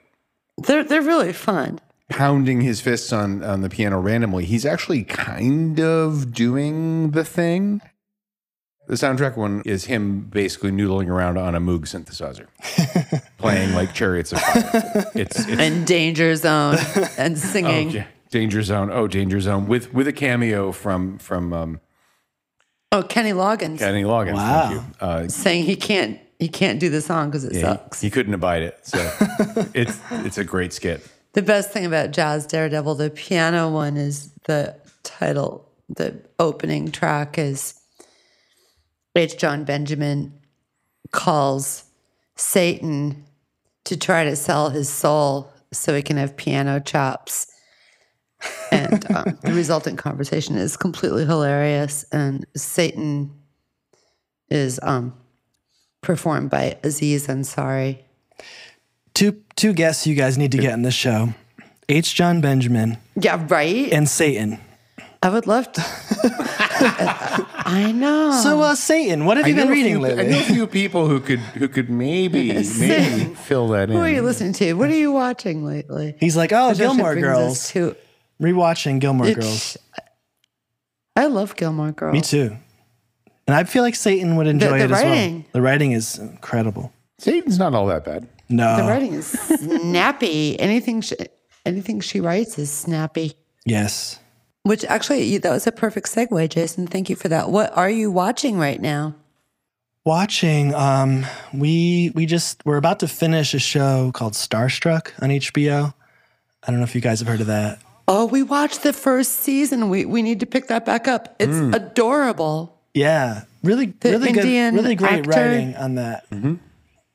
They're they're really fun. pounding his fists on on the piano randomly. He's actually kind of doing the thing. The soundtrack one is him basically noodling around on a Moog synthesizer, playing like Chariots of Fire. It's, it's And Danger Zone and oh, singing. ja- Danger Zone. Oh, Danger Zone with with a cameo from from um, Oh, Kenny Loggins Kenny Loggins. Wow. Thank you. Uh, saying he can't he can't do the song because it he- sucks. He, couldn't abide it. So it's it's a great skit. The best thing about Jazz Daredevil, the piano one, is the title. The opening track is H. John Benjamin calls Satan to try to sell his soul so he can have piano chops. And um, the resultant conversation is completely hilarious. And Satan is um, performed by Aziz Ansari. Two two guests you guys need to get in this show: H. John Benjamin Yeah, right? and Satan. I would love to. I know. So, uh, Satan, what have you I been know a reading few, I lately? know a few people who could who could maybe maybe fill that in. Who are you listening to? What are you watching lately? He's like, oh, Which Gilmore brings us Girls. To, Rewatching Gilmore It's- Girls. I love Gilmore Girls. Me too. And I feel like Satan would enjoy the it as well. writing. The writing is incredible. Satan's not all that bad. No. The writing is snappy. Anything she, anything she writes is snappy. Yes. Which actually, that was a perfect segue, Jason. Thank you for that. What are you watching right now? Watching, um, we we just we're about to finish a show called Starstruck on HBO. I don't know if you guys have heard of that. Oh, we watched the first season. We we need to pick that back up. It's Mm. adorable. Yeah, really, The really Indian good, really great actor. writing on that. Mm-hmm.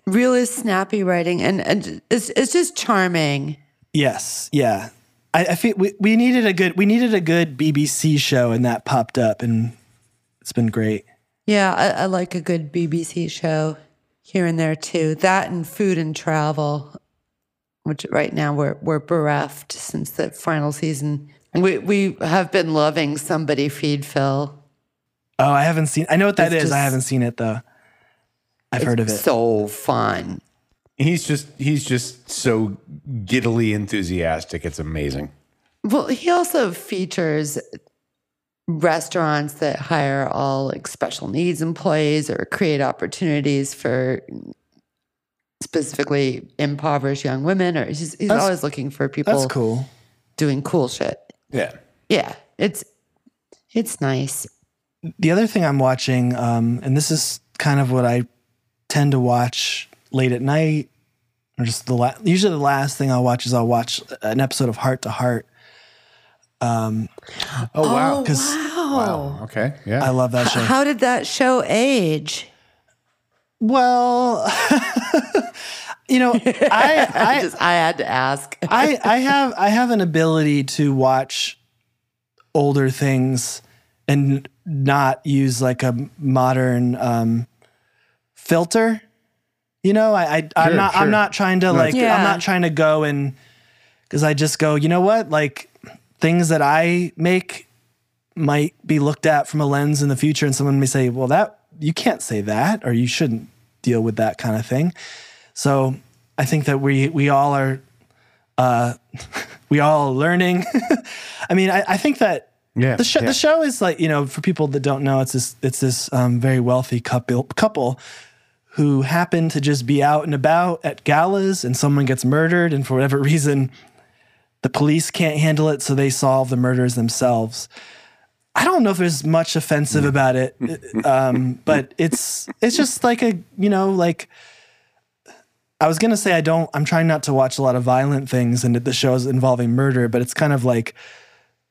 Really snappy writing, and and it's it's just charming. Yes, yeah. I, I feel we, we needed a good we needed a good BBC show, and that popped up, and it's been great. Yeah, I, I like a good BBC show here and there too. That and food and travel, which right now we're we're bereft since the final season. We we have been loving somebody feed Phil. Oh, I haven't seen. I know what that is. It's I just- haven't seen it though. I've heard of it. So fun. He's just he's just so giddily enthusiastic. It's amazing. Well, he also features restaurants that hire all like special needs employees or create opportunities for specifically impoverished young women or he's, he's That's- always looking for people That's cool. doing cool shit. Yeah. Yeah, it's it's nice. The other thing I'm watching, um, and this is kind of what I tend to watch late at night, or just the la- usually the last thing I'll watch is I'll watch an episode of Hart to Hart. Oh wow. Oh, 'cause- wow. Wow. Okay. Yeah. I love that show. How did that show age? Well, you know, I I I, just I had to ask. I I have I have an ability to watch older things and not use like a modern um, filter. You know, I, I I'm Sure, not sure. I'm not trying to like Yeah. I'm not trying to go and because I just go, you know what, like things that I make might be looked at from a lens in the future, and someone may say, well, that you can't say that, or you shouldn't deal with that kind of thing. So I think that we we all are uh, we all are learning. I mean, I, I think that Yeah, the show yeah. the show is like you know for people that don't know, it's this it's this um, very wealthy couple couple who happen to just be out and about at galas, and someone gets murdered, and for whatever reason, the police can't handle it, so they solve the murders themselves. I don't know if there's much offensive about it, um, but it's it's just like a you know like I was gonna say I don't. I'm trying not to watch a lot of violent things, and the shows involving murder, but it's kind of like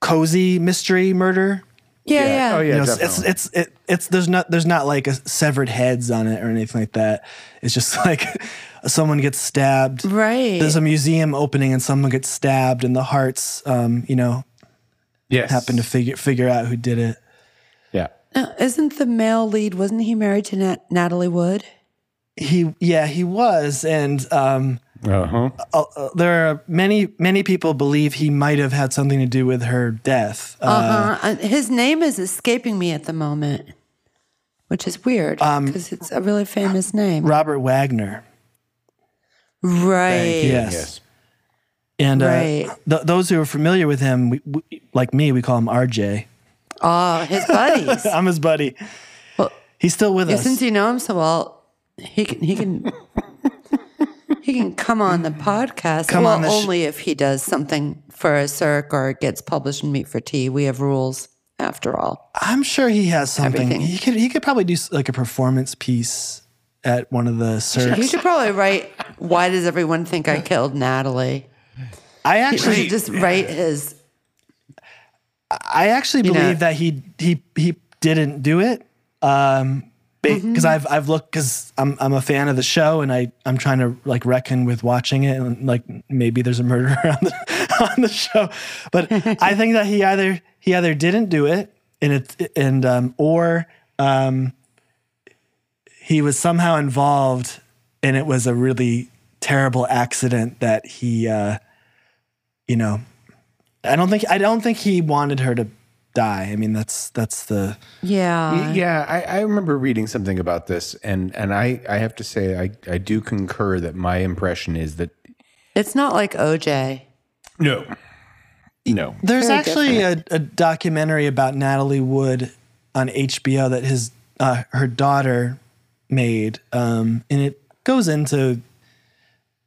cozy mystery murder. Yeah, yeah. Oh yeah. You know, it's it's it, it's there's not there's not like a severed heads on it or anything like that. It's just like someone gets stabbed. Right. There's a museum opening and someone gets stabbed, and the Harts, um, you know, yes. happen to figure figure out who did it. Yeah. No, isn't the male lead? Wasn't he married to Nat- Natalie Wood? He, yeah, he was, and um, Uh huh. uh, uh, there are many, many people believe he might have had something to do with her death. Uh, Uh huh. his name is escaping me at the moment, which is weird because it's a really famous name. Robert Wagner. Right. Yes. Yes. And uh, Right. th- those who are familiar with him, we, we, like me, we call him RJ. Oh, his buddies. I'm his buddy. Well, He's still with us. Since you know him so well, he can he can he can come on the podcast. Come well, on the sh- only if he does something for a circ or gets published in Meat for Tea. We have rules after all. I'm sure he has something. Everything. He could he could probably do like a performance piece at one of the He circs. should probably write. Why does everyone think I killed Natalie? I actually just write his. I actually You know- believe that he he he didn't do it. Um because Mm-hmm. I've I've looked because I'm I'm a fan of the show and I I'm trying to like reckon with watching it and like maybe there's a murderer on the on the show, but I think that he either he either didn't do it and it and um or um he was somehow involved and it was a really terrible accident that he uh you know I don't think I don't think he wanted her to die. I mean that's that's the Yeah. Yeah, I, I remember reading something about this, and and I, I have to say I, I do concur that my impression is that It's not like OJ. no, no, There's Very actually a, a documentary about Natalie Wood on HBO that his uh, her daughter made, um, and it goes into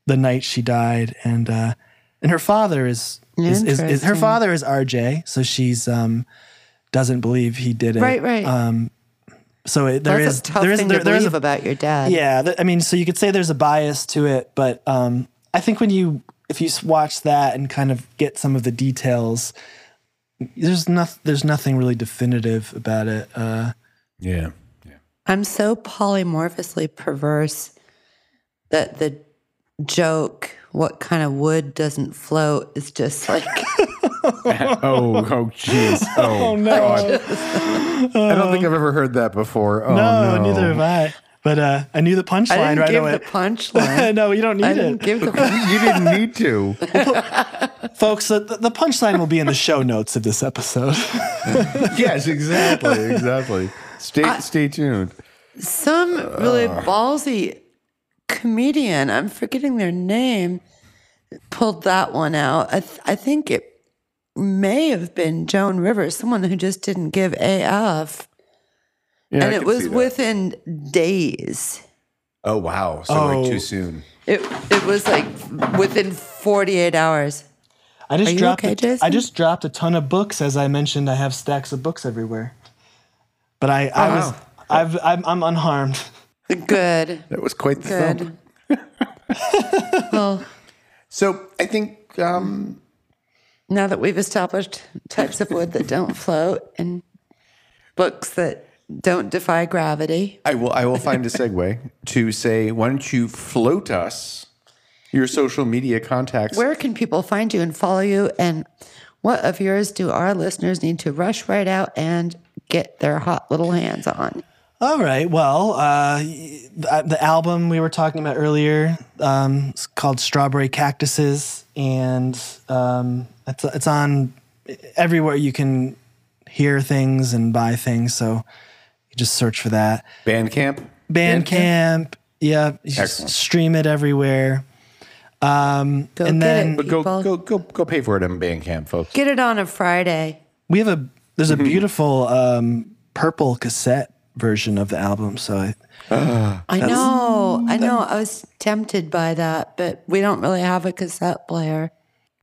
the night she died, and uh, and her father is is, is, is her father is RJ, so she's um, doesn't believe he did it. Right, right. Um, so it, there That's is a tough there is thing there, to there is believe a, about your dad. yeah, th- I mean, so you could say there's a bias to it, but um, I think when you if you watch that and kind of get some of the details, there's nothing there's nothing really definitive about it. Uh, yeah, yeah. I'm so polymorphously perverse that the joke, what kind of wood doesn't float, is just like, Oh, oh, jeez. Oh, God. I don't think I've ever heard that before. Oh, no, no, neither have I. But uh, I knew the punchline didn't right give away. the punchline. no, you don't need I it, didn't give the punchline. You didn't need to. folks. The, the punchline will be in the show notes of this episode. yes, exactly, exactly. Stay, stay tuned. Some really ballsy comedian, I'm forgetting their name, pulled that one out. I, th- I think it may have been Joan Rivers, someone who just didn't give AF. Yeah, I and it was within days. Oh, wow. So Oh. like too oh. soon. It it was like within 48 hours. I just Are you dropped. okay, a- Jason? I just dropped a ton of books, as I mentioned. I have stacks of books everywhere, but I, I oh, was, wow. I've, I'm, I'm unharmed. Good. That was quite the thump. Good. well, So I think um, now that we've established types of wood that don't float and books that don't defy gravity, I will I will find a segue to say, why don't you float us your social media contacts? where can people find you and follow you? And what of yours do our listeners need to rush right out and get their hot little hands on? All right. Well, uh, the, the album we were talking about earlier um, is called Strawberry Cactuses, and um, it's it's on everywhere you can hear things and buy things. So you just search for that. Bandcamp. Bandcamp. Yeah, you just Excellent. stream it everywhere. Um, Go and get then it. But go go go go pay for it on Bandcamp, folks. Get it on a Friday. we have a there's a beautiful um, purple cassette version of the album. So I, I know, I know. I was tempted by that, but we don't really have a cassette player.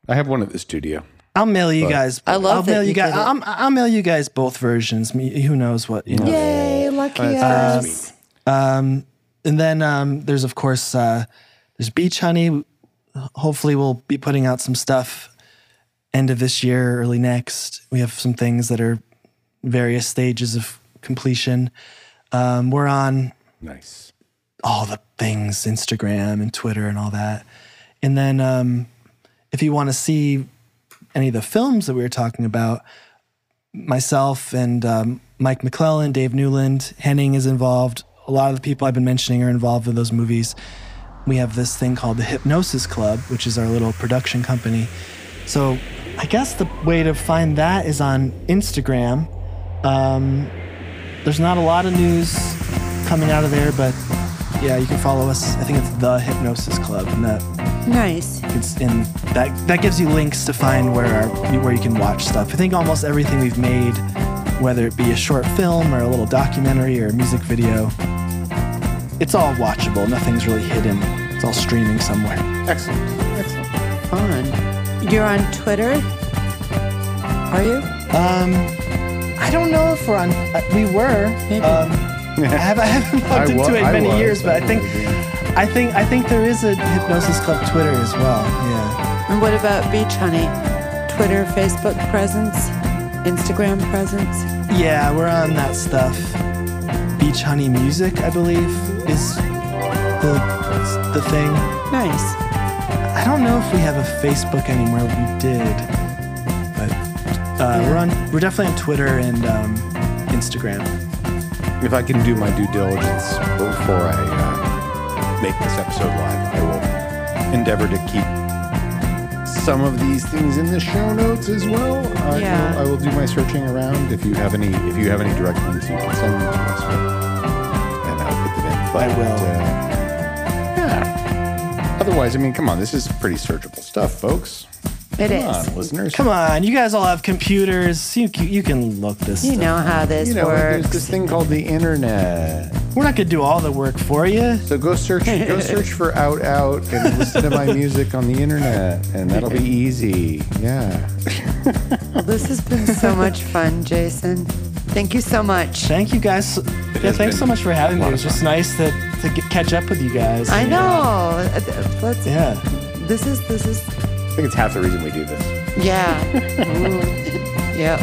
I have one at the studio. I'll mail you guys. I love I'll that mail you you guys. did it. I'll, I'll mail you guys both versions. Me, who knows what you know. Yay, lucky us. And then um, there's of course uh, there's Beach Honey. Hopefully we'll be putting out some stuff end of this year, early next. We have some things that are various stages of completion. Um, we're on Nice. all the things Instagram and Twitter and all that. And then um, if you want to see any of the films that we were talking about, myself and um, Mike McClellan, Dave Newland, Henning is involved. A lot of the people I've been mentioning are involved in those movies. We have this thing called the Hypnosis Club, which is our little production company. So I guess the way to find that is on Instagram. Um, there's not a lot of news coming out of there, but yeah, you can follow us. I think it's the Hypnosis Club, and that Nice. it's in that that gives you links to find where our, where you can watch stuff. I think almost everything we've made, whether it be a short film or a little documentary or a music video, it's all watchable. Nothing's really hidden. It's all streaming somewhere. Excellent. Excellent. Fun. You're on Twitter? Are you? Um, I don't know if we're on. Uh, we were. Maybe. Um, I, have, I haven't I looked wa- into it in many was, years, but I I think. I think, I think there is a Hypnosis Club Twitter as well. Yeah. And what about Beach Honey? Twitter, Facebook presence, Instagram presence? Yeah, we're on that stuff. Beach Honey Music, I believe, is the the thing. Nice. I don't know if we have a Facebook anymore. We did, but uh, we're on. We're definitely on Twitter and um, Instagram. If I can do my due diligence before I uh, make this episode live, I will endeavor to keep some of these things in the show notes as well. I, Yeah. will, I will do my searching around. If you have any, if you have any direct links, you can send them to us, and I'll put them in. But, I will. Uh, yeah. Otherwise, I mean, come on, this is pretty searchable stuff, folks. It Come is. on, listeners. Come on, you guys all have computers. You c- you can look this. Up. You stuff know how this You know, there's this thing called the internet. We're not gonna do all the work for you. So go search, go search for Out Out and listen to my music on the internet, and that'll be easy. Yeah. Well, this has been so much fun, Jason. Thank you so much. Thank you guys. Yeah, has thanks so been much for having me. lot It was of just nice to to get, catch up with you guys. I And, know. Uh, Let's. Yeah. This is. This is. I think it's half the reason we do this. Yeah. Ooh. Yep.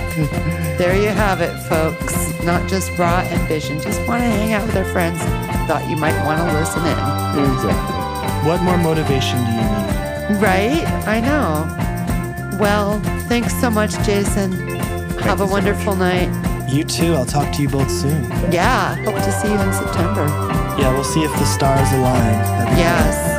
There you have it, folks. Not just raw ambition. Just want to hang out with our friends. Thought you might want to listen in. Exactly. What more motivation do you need? Right? I know. Well, thanks so much, Jason. Have a so wonderful night. You too. I'll talk to you both soon. Yeah. Hope to see you in September. Yeah, we'll see if the stars align. That'd be Yes. I'm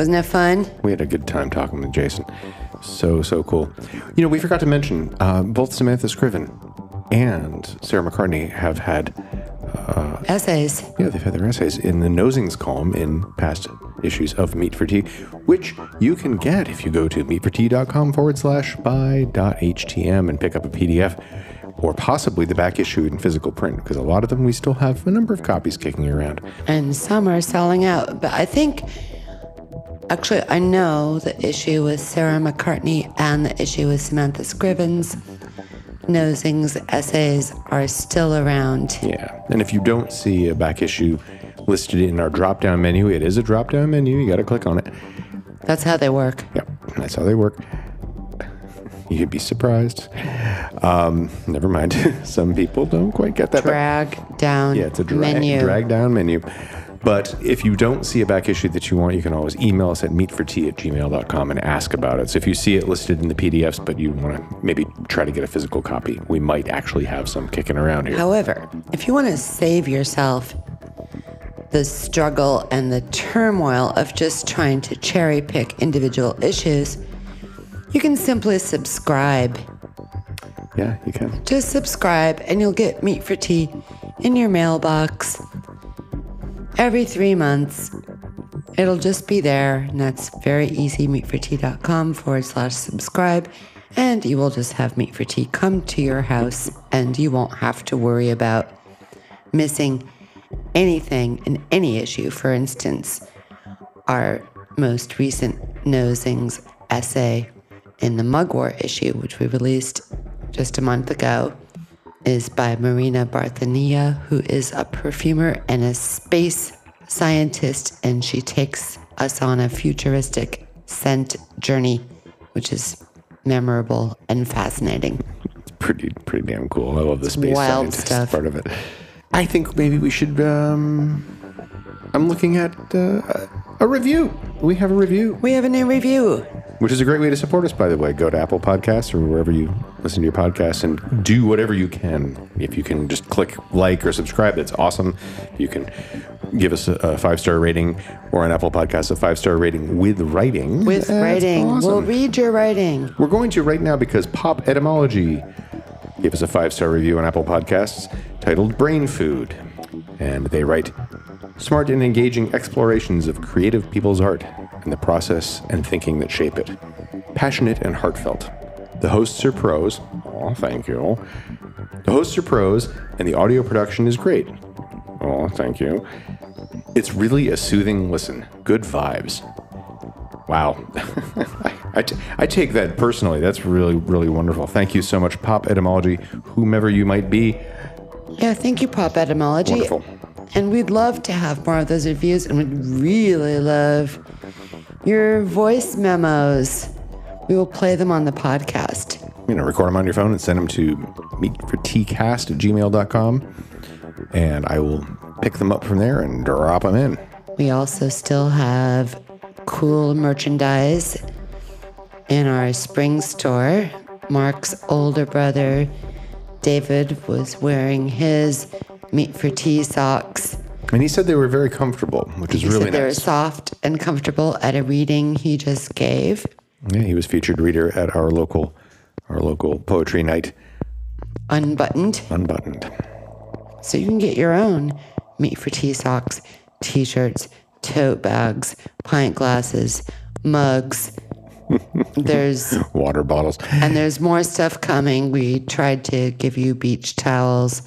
Wasn't that fun? We had a good time talking with Jason. So, so cool. You know, we forgot to mention uh, both Samantha Scriven and Sarah McCartney have had, Essays. yeah, they've had their essays in the Nosings column in past issues of Meat for Tea, which you can get if you go to meatfortea.com forward slash buy.htm and pick up a PDF or possibly the back issue in physical print because a lot of them we still have a number of copies kicking around. and some are selling out. But I think, actually, I know the issue with Sarah McCartney and the issue with Samantha Scrivens. Nosing's essays are still around. Yeah. And if you don't see a back issue listed in our drop down menu, it is a drop down menu. You got to click on it. That's how they work. Yep. That's how they work. You'd be surprised. Um, never mind. Some people don't quite get that. back- Drag down Yeah, it's a dra- menu. drag down menu. But if you don't see a back issue that you want, you can always email us at meatfortea at gmail.com and ask about it. So if you see it listed in the PDFs, but you want to maybe try to get a physical copy, we might actually have some kicking around here. However, if you want to save yourself the struggle and the turmoil of just trying to cherry pick individual issues, you can simply subscribe. Yeah, you can. Just subscribe and you'll get Meat for Tea in your mailbox every three months. It'll just be there, and that's very easy. Meatfortea.com forward slash subscribe. And you will just have Meat for Tea come to your house, and you won't have to worry about missing anything in any issue. For instance, our most recent Nosings essay in the Mugwort issue, which we released just a month ago, is by Marina Barcenilla, who is a perfumer and a space scientist, and she takes us on a futuristic scent journey, which is memorable and fascinating. It's pretty, pretty damn cool. I love the space wild scientist stuff. part of it. I think maybe we should. Um, I'm looking at uh, a review. We have a review. We have a new review. Which is a great way to support us, by the way. Go to Apple Podcasts or wherever you listen to your podcasts and do whatever you can. If you can just click like or subscribe, that's awesome. You can give us a, a five star rating or on Apple Podcasts a five star rating with writing. With That's writing. We'll read your writing. We're going to right now because Pop Etymology gave us a five star review on Apple Podcasts titled Brain Food. And they write smart and engaging explorations of creative people's art and the process and thinking that shape it. Passionate and heartfelt. The hosts are pros. Oh, thank you. The hosts are pros, and the audio production is great. Oh, thank you. It's really a soothing listen. Good vibes. Wow. I, t- I take that personally. That's really, really wonderful. Thank you so much, Pop Etymology, whomever you might be. Yeah, thank you, Pop Etymology. Wonderful. And we'd love to have more of those reviews, and we'd really love your voice memos. We will play them on the podcast. You know, record them on your phone and send them to meatforteacast at gmail.com. And I will pick them up from there and drop them in. We also still have cool merchandise in our spring store. Mark's older brother, David, was wearing his Meat for Tea socks. And he said they were very comfortable, which is He really said they were soft and comfortable at a reading he just gave. Yeah, he was featured reader at our local our local poetry night, Unbuttoned. Unbuttoned. So you can get your own Meat for Tea socks, t shirts, tote bags, pint glasses, mugs. there's Water bottles. and there's more stuff coming. We tried to give you beach towels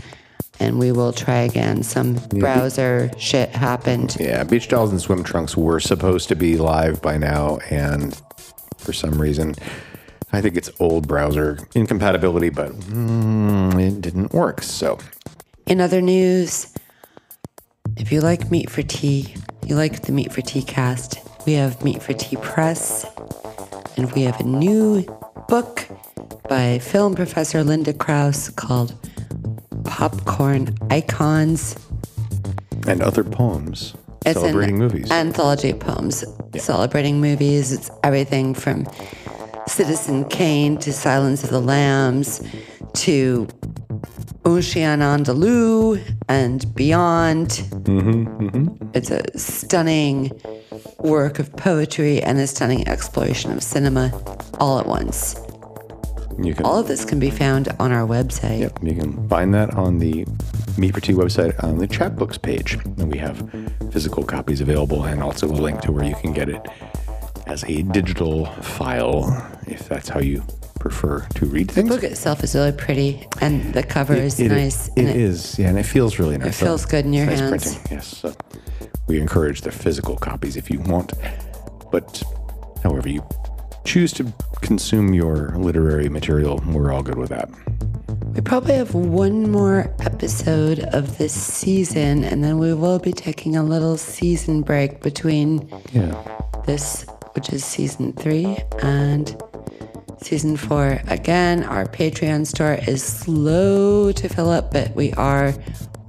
and we will try again. Some browser shit happened. Yeah, beach towels and swim trunks were supposed to be live by now, and for some reason, I think it's old browser incompatibility, but mm, it didn't work. So, In other news, if you like Meat for Tea, you like the Meat for Tea cast, we have Meat for Tea Press, and we have a new book by film professor Linda Krauss called Popcorn Icons. and other poems It's an celebrating movies. Anthology of poems celebrating movies. It's everything from Citizen Kane to Silence of the Lambs to Un Chien Andalou and beyond. Mm-hmm, It's a stunning work of poetry and a stunning exploration of cinema all at once. You can All of this can be found on our website. Yep, you can find that on the Meat for Tea website on the chapbooks page. And we have physical copies available and also a link to where you can get it as a digital file if that's how you prefer to read things. The book itself is really pretty, and the cover is It- nice. It and is, yeah, and it feels really nice. It feels good in your nice hands. printing, yes. So we encourage the physical copies if you want, but however you choose to consume your literary material, we're all good with that. We probably have one more episode of this season, and then we will be taking a little season break between Yeah. this, which is season three, and season four. Again, our Patreon store is slow to fill up, but we are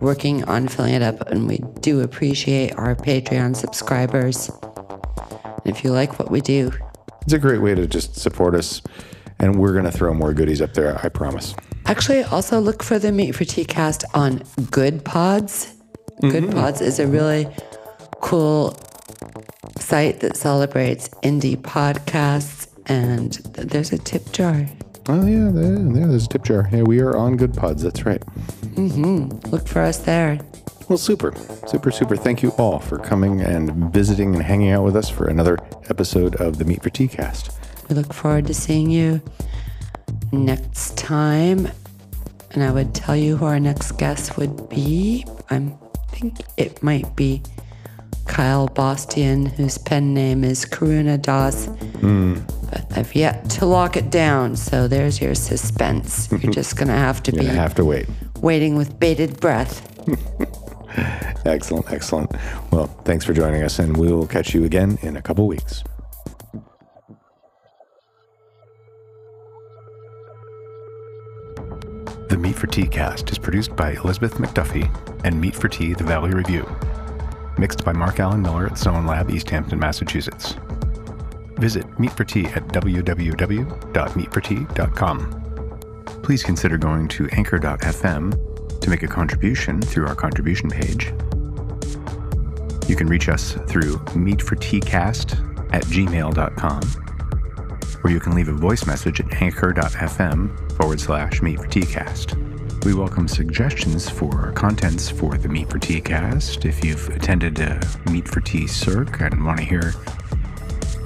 working on filling it up, and we do appreciate our Patreon subscribers. And if you like what we do, It's a great way to just support us, and we're going to throw more goodies up there, I promise. Actually, also look for the Meat for Tea cast on Goodpods. Good Pods is a really cool site that celebrates indie podcasts, and there's a tip jar. Oh, yeah, there, yeah, there's a tip jar. Yeah, we are on Goodpods. That's right. Mm-hmm. Look for us there. Well, super, super, super. Thank you all for coming and visiting and hanging out with us for another episode of the Meat for Tea cast. We look forward to seeing you next time. And I would tell you who our next guest would be. I think it might be Kyle Bostian, whose pen name is Karuna Das. Hmm. But I've yet to lock it down, so there's your suspense. You're just going to have to You're be have to wait. waiting with bated breath. Excellent, excellent. Well, thanks for joining us, and we will catch you again in a couple weeks. The Meat for Tea cast is produced by Elizabeth McDuffie and Meat for Tea, the Valley Review. Mixed by Mark Allen Miller at Sonelab, East Hampton, Massachusetts. Visit Meat for Tea at www.meatfortea.com. Please consider going to anchor.fm to make a contribution through our contribution page. You can reach us through meatforteacast at gmail.com, or you can leave a voice message at anchor.fm forward slash meatforteacast. We welcome suggestions for contents for the Meat for Tea cast. If you've attended a Meat for Tea Circ and want to hear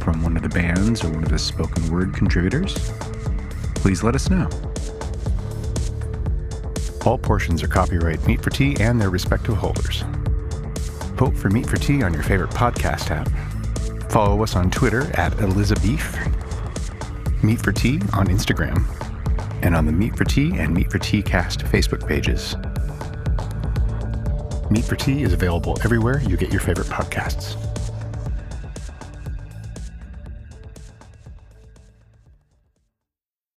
from one of the bands or one of the spoken word contributors, please let us know. All portions are copyright Meat for Tea and their respective holders. Vote for Meat for Tea on your favorite podcast app. Follow us on Twitter at Elizabeth. Meat for Tea on Instagram. And on the Meat for Tea and Meat for Tea cast Facebook pages. Meat for Tea is available everywhere you get your favorite podcasts.